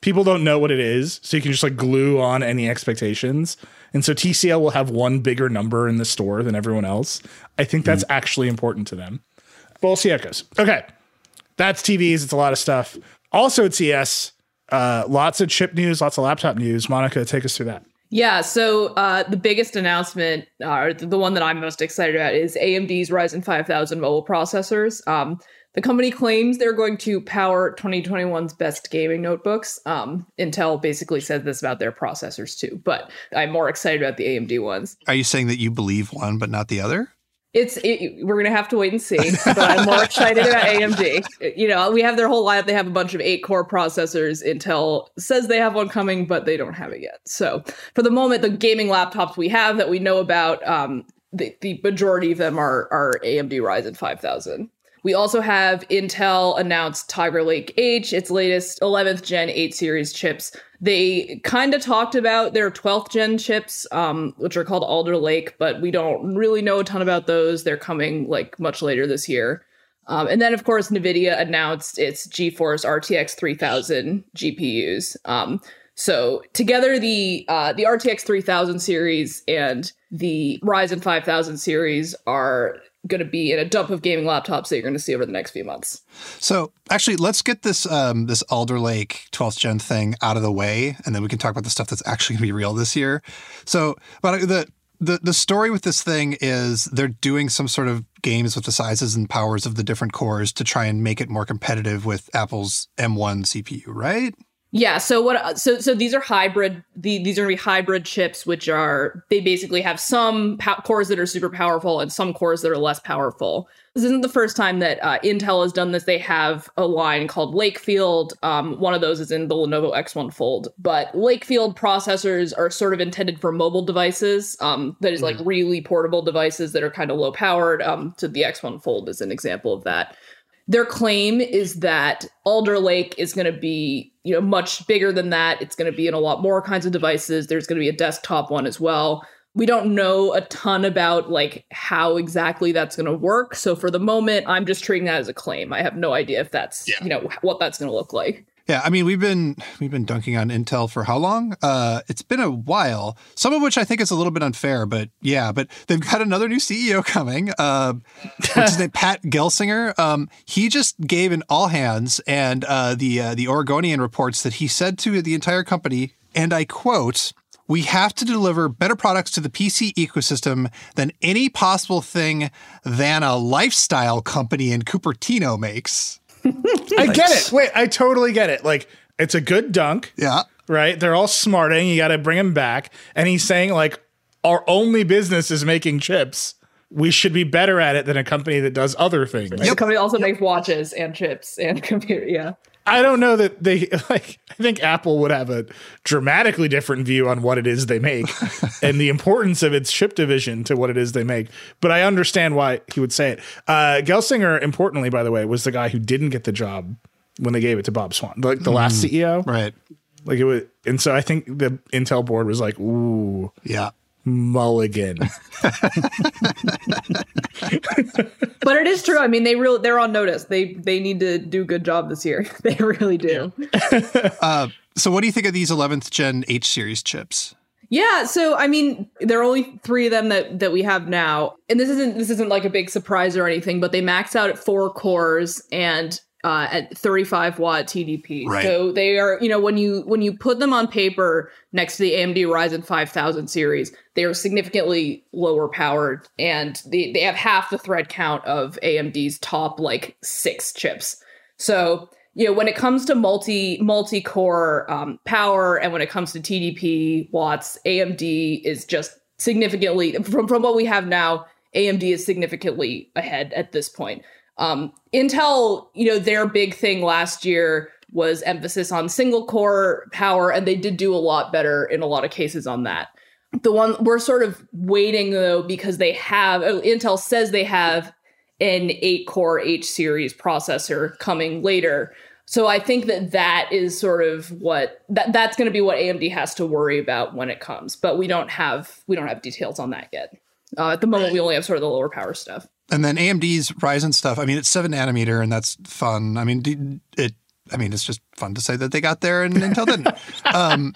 people don't know what it is, so you can just like glue on any expectations. And so TCL will have one bigger number in the store than everyone else. I think that's mm-hmm. actually important to them. But we'll see how it goes. Okay. That's TVs. It's a lot of stuff. Also at CS, uh, lots of chip news, lots of laptop news. Monica, take us through that. Yeah, so uh, the biggest announcement, uh, or the the one that I'm most excited about, is AMD's Ryzen 5000 mobile processors. Um, the company claims they're going to power 2021's best gaming notebooks. Um, Intel basically said this about their processors too, but I'm more excited about the AMD ones. Are you saying that you believe one but not the other? It's it, we're gonna have to wait and see, but I'm more excited about AMD. You know, we have their whole lineup. They have a bunch of eight core processors. Intel says they have one coming, but they don't have it yet. So for the moment, the gaming laptops we have that we know about, um, the the majority of them are are AMD Ryzen 5000. We also have Intel announced Tiger Lake H, its latest 11th gen H series chips. They kind of talked about their 12th gen chips, um, which are called Alder Lake, but we don't really know a ton about those. They're coming like much later this year. Um, and then, of course, NVIDIA announced its GeForce RTX 3000 GPUs. Um, so together, the uh, the RTX 3000 series and the Ryzen 5000 series are going to be in a dump of gaming laptops that you're going to see over the next few months. So actually, let's get this um, this Alder Lake 12th gen thing out of the way, and then we can talk about the stuff that's actually going to be real this year. So, but the the the story with this thing is they're doing some sort of games with the sizes and powers of the different cores to try and make it more competitive with Apple's M1 CPU, right? Yeah. So what? So so these are hybrid. The, these are gonna be hybrid chips, which are they basically have some pow- cores that are super powerful and some cores that are less powerful. This isn't the first time that uh, Intel has done this. They have a line called Lakefield. Um, one of those is in the Lenovo X1 Fold. But Lakefield processors are sort of intended for mobile devices. Um, that is like really portable devices that are kind of low powered. Um, so the X1 Fold is an example of that their claim is that Alder Lake is going to be, you know, much bigger than that. It's going to be in a lot more kinds of devices. There's going to be a desktop one as well. We don't know a ton about like how exactly that's going to work. So for the moment, I'm just treating that as a claim. I have no idea if that's, Yeah. you know, what that's going to look like. Yeah, I mean we've been we've been dunking on Intel for how long? Uh, it's been a while. Some of which I think is a little bit unfair, but yeah. But they've got another new CEO coming. Uh, what's his name? Pat Gelsinger. Um, he just gave an all hands, and uh, the uh, the Oregonian reports that he said to the entire company, and I quote. We have to deliver better products to the PC ecosystem than any possible thing than a lifestyle company in Cupertino makes. I get it. Wait, I totally get it. Like, it's a good dunk. Yeah. right? They're all smarting. You got to bring him back. And he's saying, like, our only business is making chips. We should be better at it than a company that does other things. The company also makes watches and chips and computer. Yeah. I don't know that they like. I think Apple would have a dramatically different view on what it is they make and the importance of its chip division to what it is they make. But I understand why he would say it. Uh, Gelsinger, importantly, by the way, was the guy who didn't get the job when they gave it to Bob Swan, like the last CEO. Right. Like it was, and so I think the Intel board was like, "Ooh, Yeah. Mulligan." But it is true. I mean, they really they're on notice. They they need to do a good job this year. They really do. Uh, so, what do you think of these 11th gen H series chips? Yeah, so I mean, there are only three of them that that we have now, and this isn't this isn't like a big surprise or anything, but they max out at four cores, and uh, at 35 watt TDP. Right. So they are, you know, when you when you put them on paper next to the AMD Ryzen 5000 series, they are significantly lower powered, and they they have half the thread count of AMD's top like six chips. So you know when it comes to multi multi core um, power and when it comes to TDP watts, AMD is just significantly from from what we have now. AMD is significantly ahead at this point. Um, Intel, you know, their big thing last year was emphasis on single core power, and they did do a lot better in a lot of cases on that. The one we're sort of waiting though because they have uh, Intel says they have an eight core H series processor coming later. So I think that that is sort of what that that's going to be what AMD has to worry about when it comes. But we don't have we don't have details on that yet. Uh, at the moment, we only have sort of the lower power stuff. And then AMD's Ryzen stuff. I mean, it's seven nanometer, and that's fun. I mean, it. I mean, it's just fun to say that they got there and Intel didn't. um,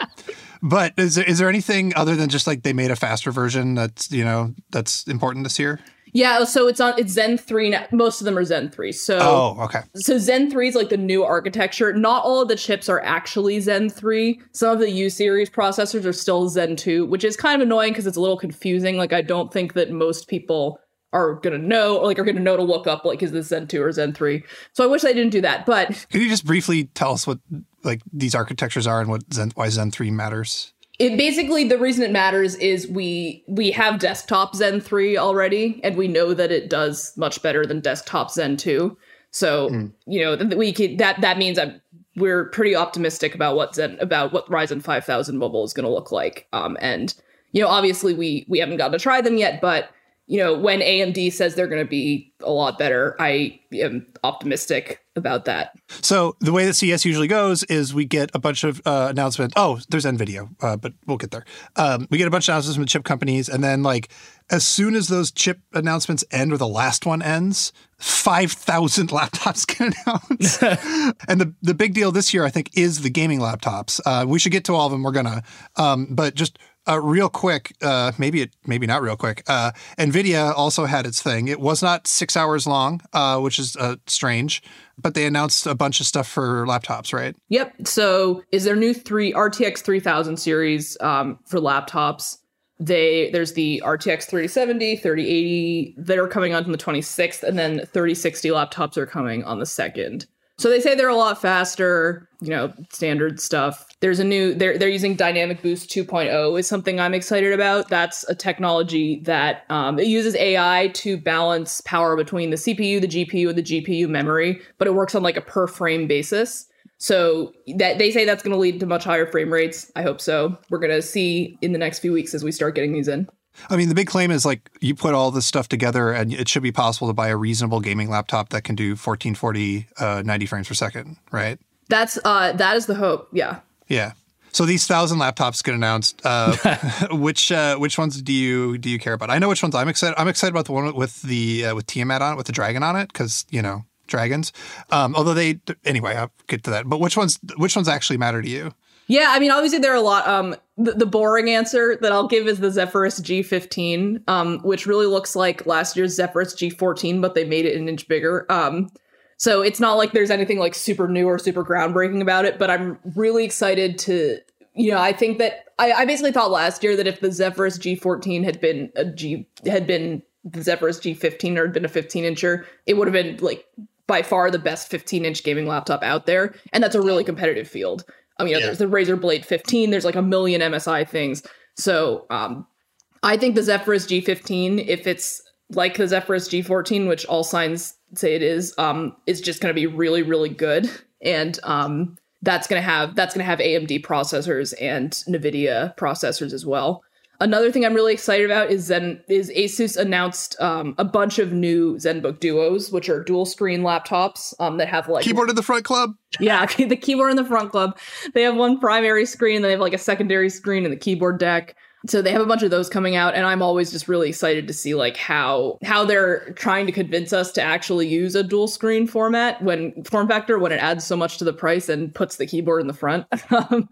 but is there, is there anything other than just like they made a faster version that's you know that's important this year? Yeah, so it's on it's Zen 3 now. Most of them are Zen 3. So Oh, okay. So Zen 3 is like the new architecture. Not all of the chips are actually Zen 3. Some of the U series processors are still Zen 2, which is kind of annoying because it's a little confusing. Like I don't think that most people are gonna know, or like are gonna know to look up like is this Zen 2 or Zen 3. So I wish they didn't do that. But Can you just briefly tell us what like these architectures are and what Zen why Zen three matters? it basically the reason it matters is we we have desktop Zen 3 already, and we know that it does much better than desktop Zen 2. So you know we could that that means I'm we're pretty optimistic about what Zen about what Ryzen 5000 mobile is going to look like. Um, and you know obviously we we haven't gotten to try them yet, but you know when AMD says they're going to be a lot better, I am optimistic about that. So the way that CS usually goes is we get a bunch of uh, announcements. Oh, there's NVIDIA, uh, but we'll get there. Um, we get a bunch of announcements from chip companies, and then like as soon as those chip announcements end or the last one ends, five thousand laptops get announced. and the the big deal this year, I think, is the gaming laptops. Uh, we should get to all of them. We're gonna, um, but just. Uh, real quick, uh, maybe it, maybe not real quick. Uh, Nvidia also had its thing. It was not six hours long, uh, which is uh, strange, but they announced a bunch of stuff for laptops, right? Yep. So is their new three RTX 3000 series um, for laptops. They there's the RTX 3070, 3080 that are coming on the 26th, and then 3060 laptops are coming on the second. So they say they're a lot faster, you know, standard stuff. There's a new they're they're using Dynamic Boost 2.0 is something I'm excited about. That's a technology that um, it uses AI to balance power between the CPU, the GPU, and the GPU memory, but it works on like a per frame basis. So that they say that's going to lead to much higher frame rates. I hope so. We're going to see in the next few weeks as we start getting these in. I mean, the big claim is like you put all this stuff together, and it should be possible to buy a reasonable gaming laptop that can do 1440, uh, 90 frames per second, right? That's uh that is the hope. Yeah. Yeah. So these thousand laptops get announced. Uh, which uh, which ones do you do you care about? I know which ones I'm excited. I'm excited about the one with the uh, with Tiamat on it, with the dragon on it, because you know dragons. Um, although they anyway, I'll get to that. But which ones which ones actually matter to you? Yeah, I mean, obviously there are a lot. Um, the, the boring answer that I'll give is the Zephyrus G15, um, which really looks like last year's Zephyrus G14, but they made it an inch bigger. Um, so it's not like there's anything like super new or super groundbreaking about it, but I'm really excited to, you know, I think that I, I basically thought last year that if the Zephyrus G14 had been a G had been the Zephyrus G15 or had been a 15 incher, it would have been like by far the best 15 inch gaming laptop out there, and that's a really competitive field. I mean, you know, there's the Razer Blade 15. There's like a million MSI things. So um, I think the Zephyrus G15, if it's like the Zephyrus G14, which all signs say it is, um, is just going to be really, really good, and um, that's going to have that's going to have AMD processors and NVIDIA processors as well. Another thing I'm really excited about is Zen is Asus announced um, a bunch of new ZenBook Duos, which are dual screen laptops um, that have like Keyboard in the front club. yeah, the keyboard in the front club. They have one primary screen, they have like a secondary screen in the keyboard deck. So they have a bunch of those coming out and i'm always just really excited to see like how how they're trying to convince us to actually use a dual screen format when form factor when it adds so much to the price and puts the keyboard in the front. Um,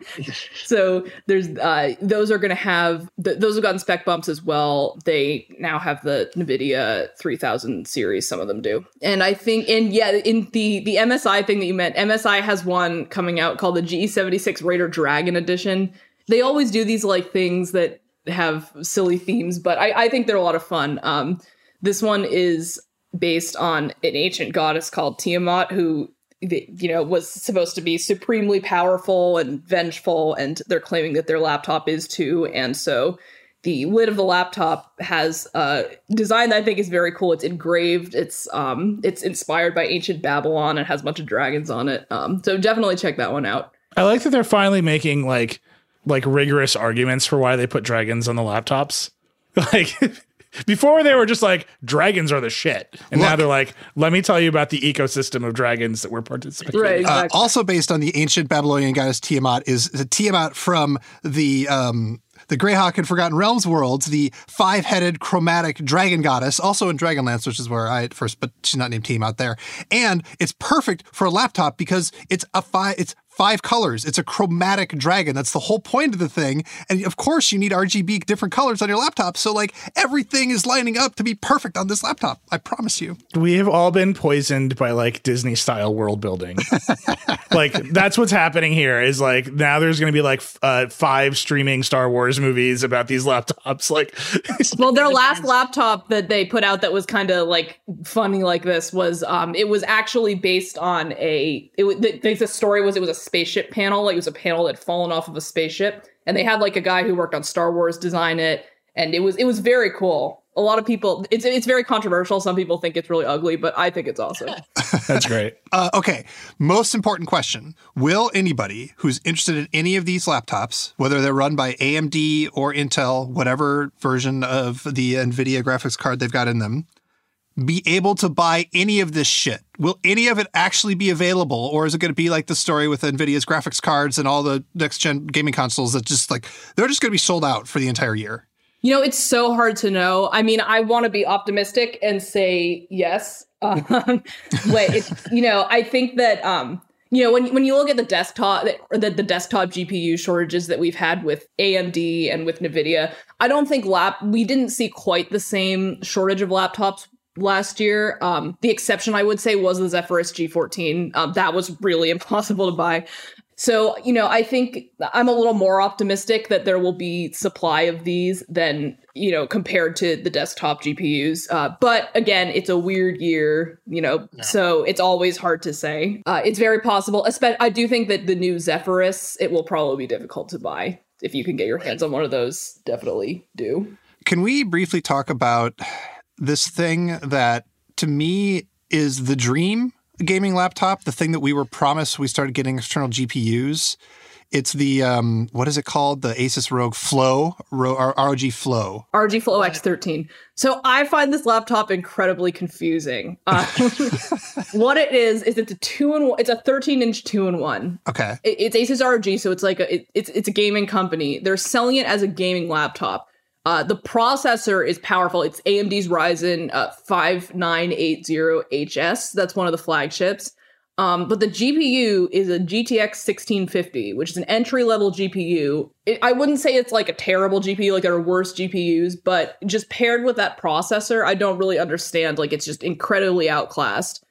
so there's uh, those are going to have th- those have gotten spec bumps as well. They now have the nvidia 3000 series some of them do. And i think and yeah in the the msi thing that you meant msi has one coming out called the ge76 raider dragon edition. They always do these like things that have silly themes, but I, I think they're a lot of fun. Um, this one is based on an ancient goddess called Tiamat, who you know was supposed to be supremely powerful and vengeful, and they're claiming that their laptop is too. And so the lid of the laptop has a design that I think is very cool. It's engraved. It's um it's inspired by ancient Babylon. It has a bunch of dragons on it. Um, so definitely check that one out. I like that they're finally making like like rigorous arguments for why they put dragons on the laptops. Like before they were just like dragons are the shit. And now they're like, let me tell you about the ecosystem of dragons that we're participating Right. in. Uh, Exactly. also based on the ancient Babylonian goddess Tiamat is the Tiamat from the um, the Greyhawk and Forgotten Realms worlds, the five-headed chromatic dragon goddess, also in Dragonlance, which is where I at first, but she's not named Tiamat there. And it's perfect for a laptop because it's a five it's five colors. It's a chromatic dragon. That's the whole point of the thing. And of course, you need RGB different colors on your laptop. So like everything is lining up to be perfect on this laptop. I promise you. We have all been poisoned by like Disney style world building. like that's what's happening here is like now there's going to be like uh, five streaming Star Wars movies about these laptops. Like well, their last laptop that they put out that was kind of like funny like this was um it was actually based on a it was the, the story was it was a spaceship panel like it was a panel that had fallen off of a spaceship and they had like a guy who worked on Star Wars design it and it was it was very cool. A lot of people it's it's very controversial. Some people think it's really ugly, but I think it's awesome. that's great. Uh, okay, most important question. Will anybody who's interested in any of these laptops, whether they're run by AMD or Intel, whatever version of the NVIDIA graphics card they've got in them, be able to buy any of this shit? Will any of it actually be available? Or is it going to be like the story with NVIDIA's graphics cards and all the next gen gaming consoles that just like, they're just going to be sold out for the entire year? You know, it's so hard to know. I mean, I want to be optimistic and say yes. Um, but it's, you know, I think that um, you know, when when you look at the desktop or the, the desktop GPU shortages that we've had with AMD and with Nvidia, I don't think lap we didn't see quite the same shortage of laptops last year. Um, the exception I would say was the Zephyrus G14. Um, that was really impossible to buy. So, you know, I think I'm a little more optimistic that there will be supply of these than, you know, compared to the desktop GPUs. Uh, but again, it's a weird year, you know, so it's always hard to say. Uh, it's very possible. I do think that the new Zephyrus, it will probably be difficult to buy. If you can get your hands on one of those, definitely do. Can we briefly talk about this thing that to me is the dream gaming laptop, the thing that we were promised we started getting external GPUs? It's the um, what is it called? The Asus ROG Flow, Ro- ROG Flow. ROG Flow X13. So I find this laptop incredibly confusing. Uh, what it is is it's a two in one. It's a 13 inch two in one. Okay. It- it's Asus ROG, so it's like a it, it's it's a gaming company. They're selling it as a gaming laptop. Uh, the processor is powerful. It's AMD's Ryzen uh, 5980HS. That's one of the flagships. Um, but the GPU is a GTX 1650, which is an entry level GPU. It, I wouldn't say it's like a terrible GPU, like there are worse GPUs, but just paired with that processor, I don't really understand. Like it's just incredibly outclassed.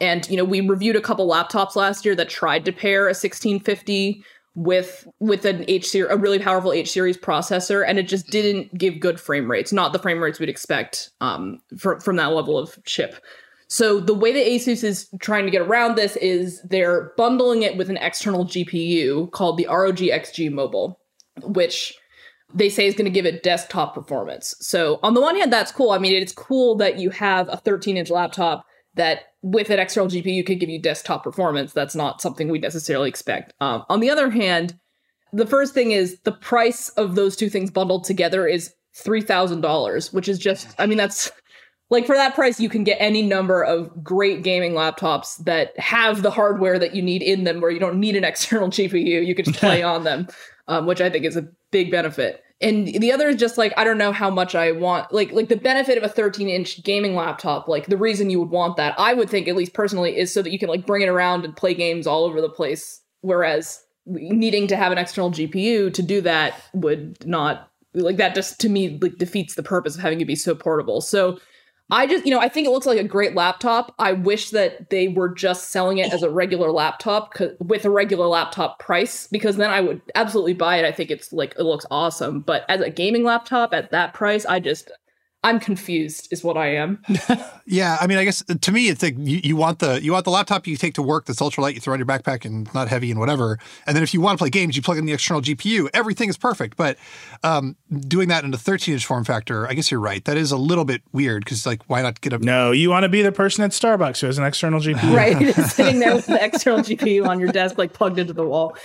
And you know, we reviewed a couple laptops last year that tried to pair a 1650 with with an H series, a really powerful H series processor, and it just didn't give good frame rates. Not the frame rates we'd expect um, from from that level of chip. So the way that Asus is trying to get around this is they're bundling it with an external GPU called the ROG XG Mobile, which they say is going to give it desktop performance. So on the one hand, that's cool. I mean, it's cool that you have a 13 inch laptop that with an external GPU could give you desktop performance. That's not something we necessarily expect. Um, on the other hand, the first thing is the price of those two things bundled together is three thousand dollars, which is just I mean that's like for that price you can get any number of great gaming laptops that have the hardware that you need in them where you don't need an external GPU. You can just play on them, um, which I think is a big benefit. And the other is just like I don't know how much I want like like the benefit of a 13 inch gaming laptop like the reason you would want that I would think at least personally is so that you can like bring it around and play games all over the place. Whereas needing to have an external GPU to do that would not like that just to me like defeats the purpose of having it be so portable. So I just, you know, I think it looks like a great laptop. I wish that they were just selling it as a regular laptop with a regular laptop price because then I would absolutely buy it. I think it's like it looks awesome. But as a gaming laptop at that price, I just I'm confused, is what I am. yeah, I mean, I guess to me, it's like you, you, want the you want the laptop you take to work that's ultralight, you throw in your backpack and not heavy and whatever. And then if you want to play games, you plug in the external GPU. Everything is perfect. But um, doing that in a 13 inch form factor, I guess you're right. That is a little bit weird because like, why not get a no? You want to be the person at Starbucks who has an external GPU, right? sitting there with the external GPU on your desk, like plugged into the wall.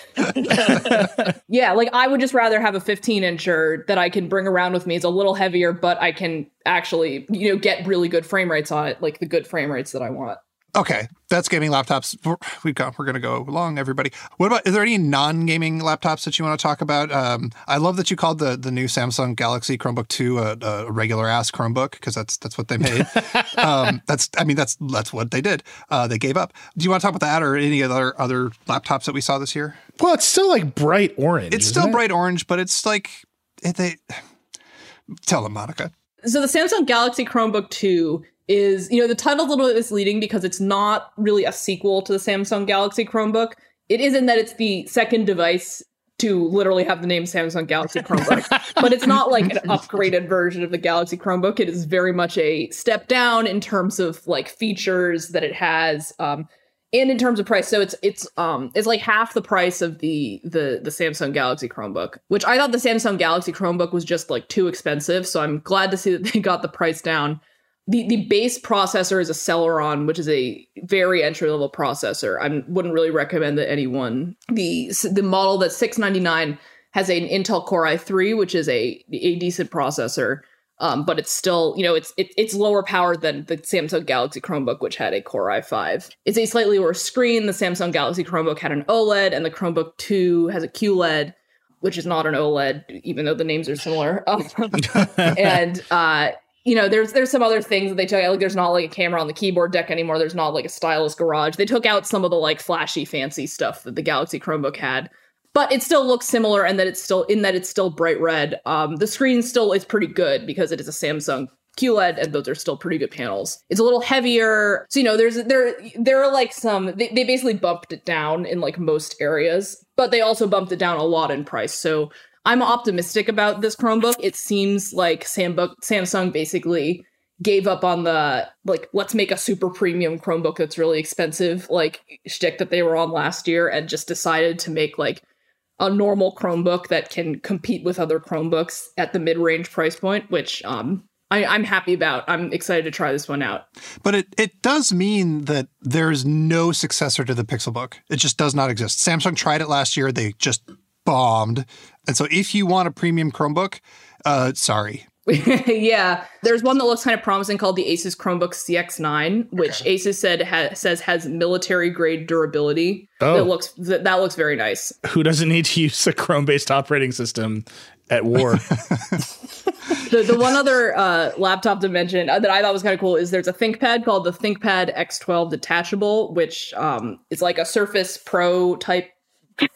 yeah, like I would just rather have a 15 incher that I can bring around with me. It's a little heavier, but I can actually, you know, get really good frame rates on it, like the good frame rates that I want. Okay, that's gaming laptops. We've got. We're going to go along, everybody. What about? Is there any non-gaming laptops that you want to talk about? Um, I love that you called the the new Samsung Galaxy Chromebook Two a, a regular ass Chromebook because that's that's what they made. um, that's. I mean, that's that's what they did. Uh, they gave up. Do you want to talk about that or any other other laptops that we saw this year? Well, it's still like bright orange. It's still it? bright orange, but it's like they. Tell them, Monica. So the Samsung Galaxy Chromebook 2 is, you know, the title's a little bit misleading because it's not really a sequel to the Samsung Galaxy Chromebook. It is in that it's the second device to literally have the name Samsung Galaxy Chromebook. but it's not like an upgraded version of the Galaxy Chromebook. It is very much a step down in terms of like features that it has. Um, and in terms of price so it's it's um it's like half the price of the the the Samsung Galaxy Chromebook which I thought the Samsung Galaxy Chromebook was just like too expensive. So I'm glad to see that they got the price down. The the base processor is a Celeron which is a very entry level processor. I wouldn't really recommend that anyone the the model that's 699 has an Intel Core i3 which is a a decent processor um, but it's still, you know, it's it, it's lower powered than the Samsung Galaxy Chromebook, which had a Core i5. It's a slightly lower screen. The Samsung Galaxy Chromebook had an OLED, and the Chromebook 2 has a QLED, which is not an OLED, even though the names are similar. and uh, you know, there's there's some other things that they took out. Like there's not like a camera on the keyboard deck anymore. There's not like a stylus garage. They took out some of the like flashy, fancy stuff that the Galaxy Chromebook had but it still looks similar and that it's still in that it's still bright red. Um, the screen still is pretty good because it is a Samsung QLED, and those are still pretty good panels. It's a little heavier, so you know there's there there are like some they, they basically bumped it down in like most areas, but they also bumped it down a lot in price. So I'm optimistic about this Chromebook. It seems like Samsung basically gave up on the like let's make a super premium Chromebook that's really expensive like shtick that they were on last year and just decided to make like a normal Chromebook that can compete with other Chromebooks at the mid range price point, which um, I, I'm happy about. I'm excited to try this one out. But it, it does mean that there's no successor to the Pixelbook. It just does not exist. Samsung tried it last year. They just bombed. And so if you want a premium Chromebook, uh, sorry, yeah, there's one that looks kind of promising called the Asus Chromebook CX9, which okay. Asus said ha- says has military grade durability. Oh, that looks that, that looks very nice. Who doesn't need to use a Chrome based operating system at war? the the one other uh, laptop to mention uh, that I thought was kind of cool is there's a ThinkPad called the ThinkPad X12 Detachable, which um, is like a Surface Pro type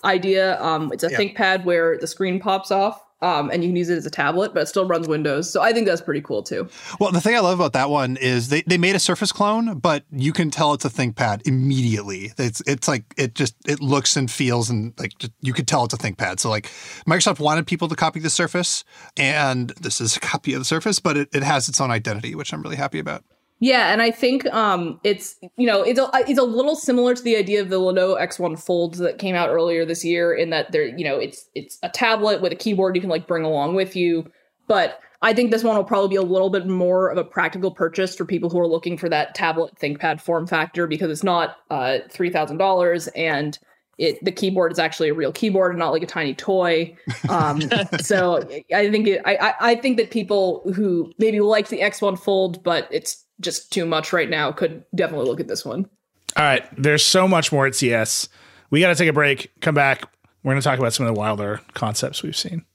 idea. Um, it's a yeah. ThinkPad where the screen pops off um, and you can use it as a tablet, but it still runs Windows. So I think that's pretty cool too. Well, the thing I love about that one is they, they made a Surface clone, but you can tell it's a ThinkPad immediately. It's it's like it just it looks and feels and like just, you could tell it's a ThinkPad. So like Microsoft wanted people to copy the Surface, and this is a copy of the Surface, but it, it has its own identity, which I'm really happy about. Yeah, and I think um, it's you know it's a, it's a little similar to the idea of the Lenovo X1 Folds that came out earlier this year in that there you know it's it's a tablet with a keyboard you can like bring along with you, but I think this one will probably be a little bit more of a practical purchase for people who are looking for that tablet ThinkPad form factor because it's not uh, three thousand dollars and it the keyboard is actually a real keyboard and not like a tiny toy. Um, so I think it, I I think that people who maybe like the X1 Fold, but it's just too much right now, could definitely look at this one. All right, there's so much more at CS. We got to take a break. Come back. We're going to talk about some of the wilder concepts we've seen.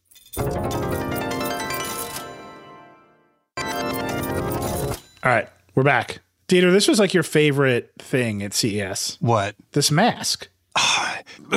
All right, we're back. Dieter, this was like your favorite thing at CES. What? This mask.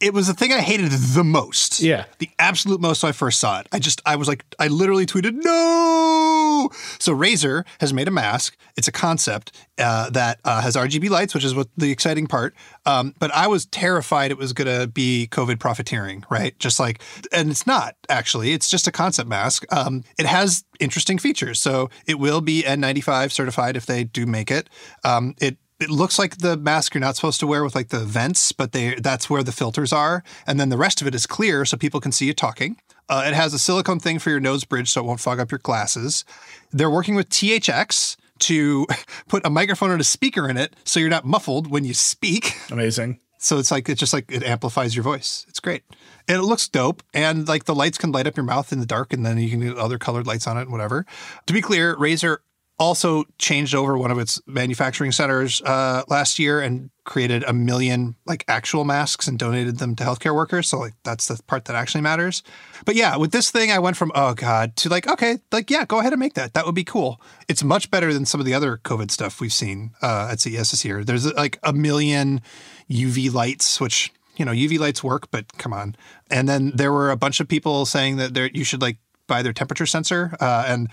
it was the thing I hated the most. Yeah. The absolute most when I first saw it. I just, I was like, I literally tweeted, no. So Razer has made a mask. It's a concept uh, that uh, has RGB lights, which is what the exciting part. Um, but I was terrified it was going to be COVID profiteering, right? Just like, and it's not actually. It's just a concept mask. Um, it has interesting features. So it will be N95 certified if they do make it. Um, it it looks like the mask you're not supposed to wear with like the vents, but they that's where the filters are, and then the rest of it is clear so people can see you talking. Uh, it has a silicone thing for your nose bridge so it won't fog up your glasses. They're working with THX to put a microphone and a speaker in it so you're not muffled when you speak. Amazing. So it's like it's just like it amplifies your voice. It's great. And it looks dope. And like the lights can light up your mouth in the dark and then you can get other colored lights on it and whatever. To be clear, Razer also changed over one of its manufacturing centers uh, last year and created a million like actual masks and donated them to healthcare workers. So like that's the part that actually matters. But yeah, with this thing, I went from oh god to like okay, like yeah, go ahead and make that. That would be cool. It's much better than some of the other COVID stuff we've seen uh, at CES this year. There's like a million UV lights, which you know UV lights work, but come on. And then there were a bunch of people saying that you should like buy their temperature sensor uh, and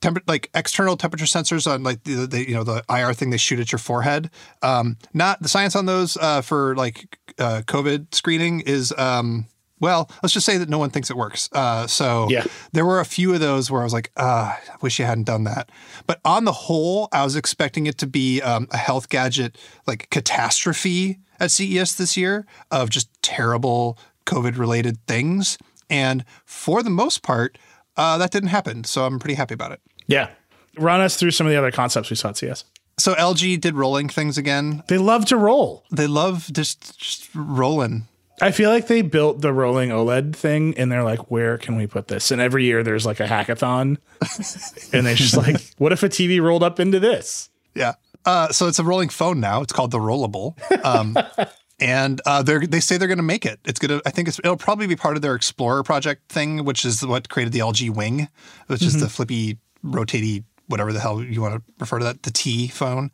temper like external temperature sensors on like the, the you know the IR thing they shoot at your forehead. Um, not the science on those uh, for like uh, COVID screening is um, well, let's just say that no one thinks it works. Uh, so Yeah. there were a few of those where I was like, ah, I wish you hadn't done that. But on the whole, I was expecting it to be um, a health gadget like catastrophe at CES this year of just terrible COVID related things. And for the most part, uh, that didn't happen. So I'm pretty happy about it. Yeah. Run us through some of the other concepts we saw at CS. So LG did rolling things again. They love to roll. They love just, just rolling. I feel like they built the rolling OLED thing and they're like, where can we put this? And every year there's like a hackathon. and they're just like, what if a TV rolled up into this? Yeah. Uh, so it's a rolling phone now. It's called the Rollable. Um, and uh, they they say they're going to make it. It's going to. I think it's, it'll probably be part of their Explorer project thing, which is what created the LG Wing, which is the flippy, rotaty, whatever the hell you want to refer to that, the T phone.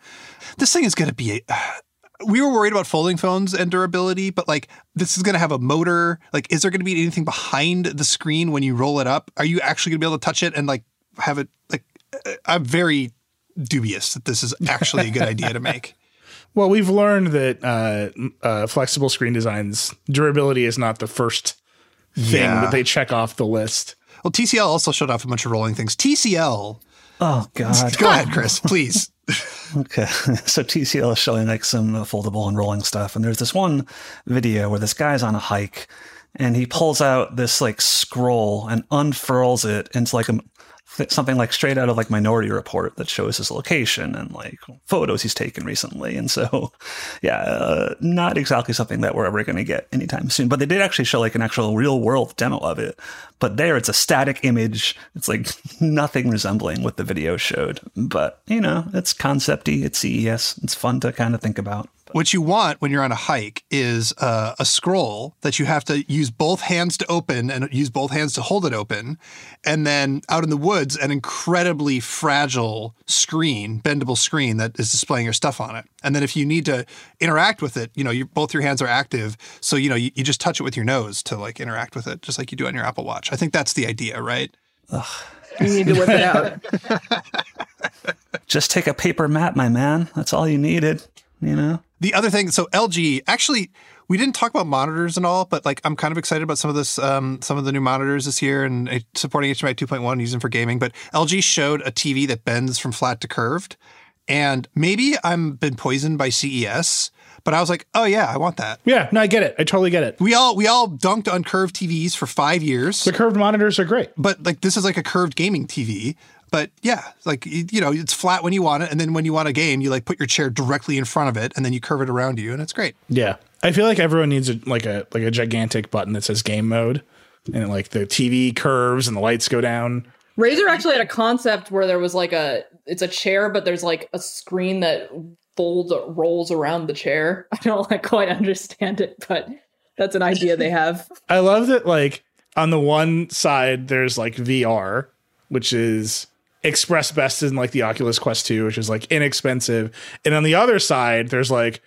This thing is going to be. A, we were worried about folding phones and durability, but like this is going to have a motor. Like, is there going to be anything behind the screen when you roll it up? Are you actually going to be able to touch it and like have it? Like, uh, I'm very dubious that this is actually a good idea to make. Well, we've learned that uh, uh, flexible screen designs durability is not the first thing Yeah. that they check off the list. Well, TCL also showed off a bunch of rolling things. TCL, Oh God. go ahead, Chris, please. Okay, so TCL is showing like some uh, foldable and rolling stuff, and there's this one video where this guy's on a hike, and he pulls out this like scroll and unfurls it into like a something like straight out of like Minority Report that shows his location and like photos he's taken recently, and so yeah, uh, not exactly something that we're ever going to get anytime soon. But they did actually show like an actual real world demo of it. But there, it's a static image. It's like nothing resembling what the video showed. But you know, it's concepty. It's CES. It's fun to kind of think about. What you want when you're on a hike is uh, a scroll that you have to use both hands to open and use both hands to hold it open. And then out in the woods, an incredibly fragile screen, bendable screen that is displaying your stuff on it. And then if you need to interact with it, you know, you, both your hands are active. So, you know, you, you just touch it with your nose to like interact with it, just like you do on your Apple Watch. I think that's the idea, right? You need to whip it out. Just take a paper map, my man. That's all you needed. You know. The other thing, so LG actually, we didn't talk about monitors and all, but like I'm kind of excited about some of this, um, some of the new monitors this year and uh, supporting HDMI 2.1, using for gaming. But LG showed a TV that bends from flat to curved, and maybe I'm been poisoned by CES, but I was like, oh yeah, I want that. Yeah, no, I get it. I totally get it. We all we all dunked on curved TVs for five years, The curved monitors are great. but like this is like a curved gaming TV. But yeah, like you you know, it's flat when you want it, and then when you want a game, you like put your chair directly in front of it, and then you curve it around you, and it's great. Yeah, I feel like everyone needs a, like a like a gigantic button that says game mode, and like the TV curves and the lights go down. Razer actually had a concept where there was like a it's a chair, but there's like a screen that folds rolls around the chair. I don't like quite understand it, but that's an idea they have. I love that like on the one side there's like VR, which is express best in like the Oculus Quest 2, which is like inexpensive. And on the other side, there's like,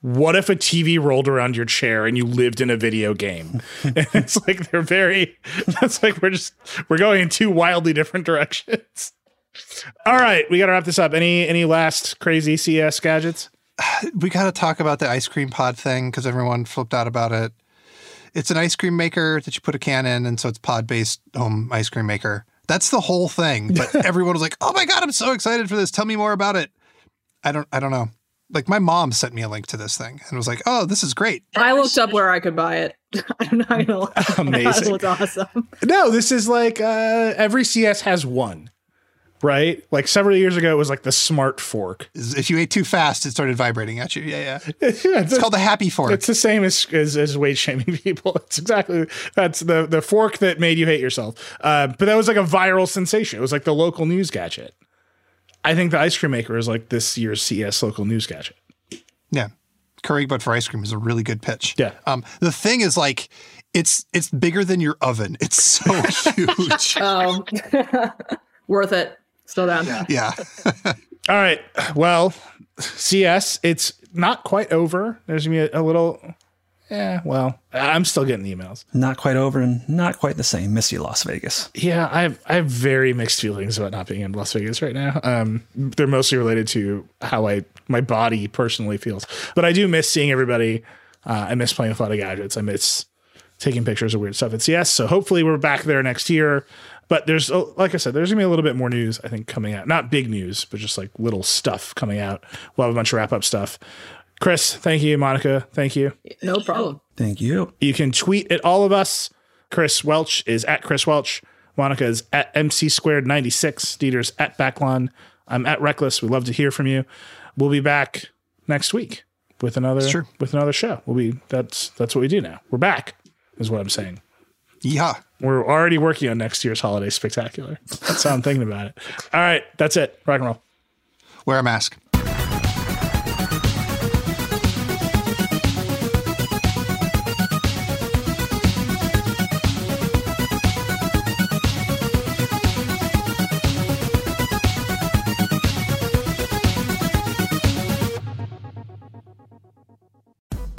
what if a TV rolled around your chair and you lived in a video game? and it's like they're very that's like we're just we're going in two wildly different directions. All right, we gotta wrap this up. Any any last crazy CS gadgets? we got to talk about the ice cream pod thing because everyone flipped out about it. It's an ice cream maker that you put a can in, and so it's pod based home ice cream maker. That's the whole thing. But everyone was like, "Oh my god, I'm so excited for this! Tell me more about it." I don't. I don't know. Like my mom sent me a link to this thing and was like, "Oh, this is great." I looked up where I could buy it. I'm not gonna lie. Amazing. It was awesome. No, this is like uh, every CS has one, right? Like several years ago, it was like the smart fork. If you ate too fast, it started vibrating at you. Yeah, yeah. yeah, It's called the happy fork. It's the same as, as as weight shaming people. It's exactly that's the the fork that made you hate yourself. Uh, but that was like a viral sensation. It was like the local news gadget. I think the ice cream maker is like this year's CS local news gadget. Yeah. Keurig but for ice cream is a really good pitch. Yeah. Um, the thing is like it's it's bigger than your oven. It's so huge. Um, worth it. Still down. yeah. All right. Well, CES, it's not quite over. There's gonna be a, a little. Yeah. Well, I'm still getting emails. Not quite over and not quite the same. Miss you, Las Vegas. Yeah, I have I have very mixed feelings about not being in Las Vegas right now. Um, they're mostly related to how I my body personally feels, but I do miss seeing everybody. Uh, I miss playing with a lot of gadgets. I miss taking pictures of weird stuff at CES. So hopefully we're back there next year. But there's uh, like I said, there's gonna be a little bit more news I think coming out. Not big news, but just like little stuff coming out. We'll have a bunch of wrap up stuff. Chris, thank you. Monica, thank you. No problem. Thank you. You can tweet at all of us. Chris Welch is at Chris Welch. Monica is at MC squared 96. Dieter's at Backlon. I'm at Reckless. We'd love to hear from you. We'll be back next week with another with another show. We'll be that's that's what we do now. We're back, is what I'm saying. Yeah. We're already working on next year's holiday spectacular. That's how I'm thinking about it. All right, that's it. Rock and roll. Wear a mask.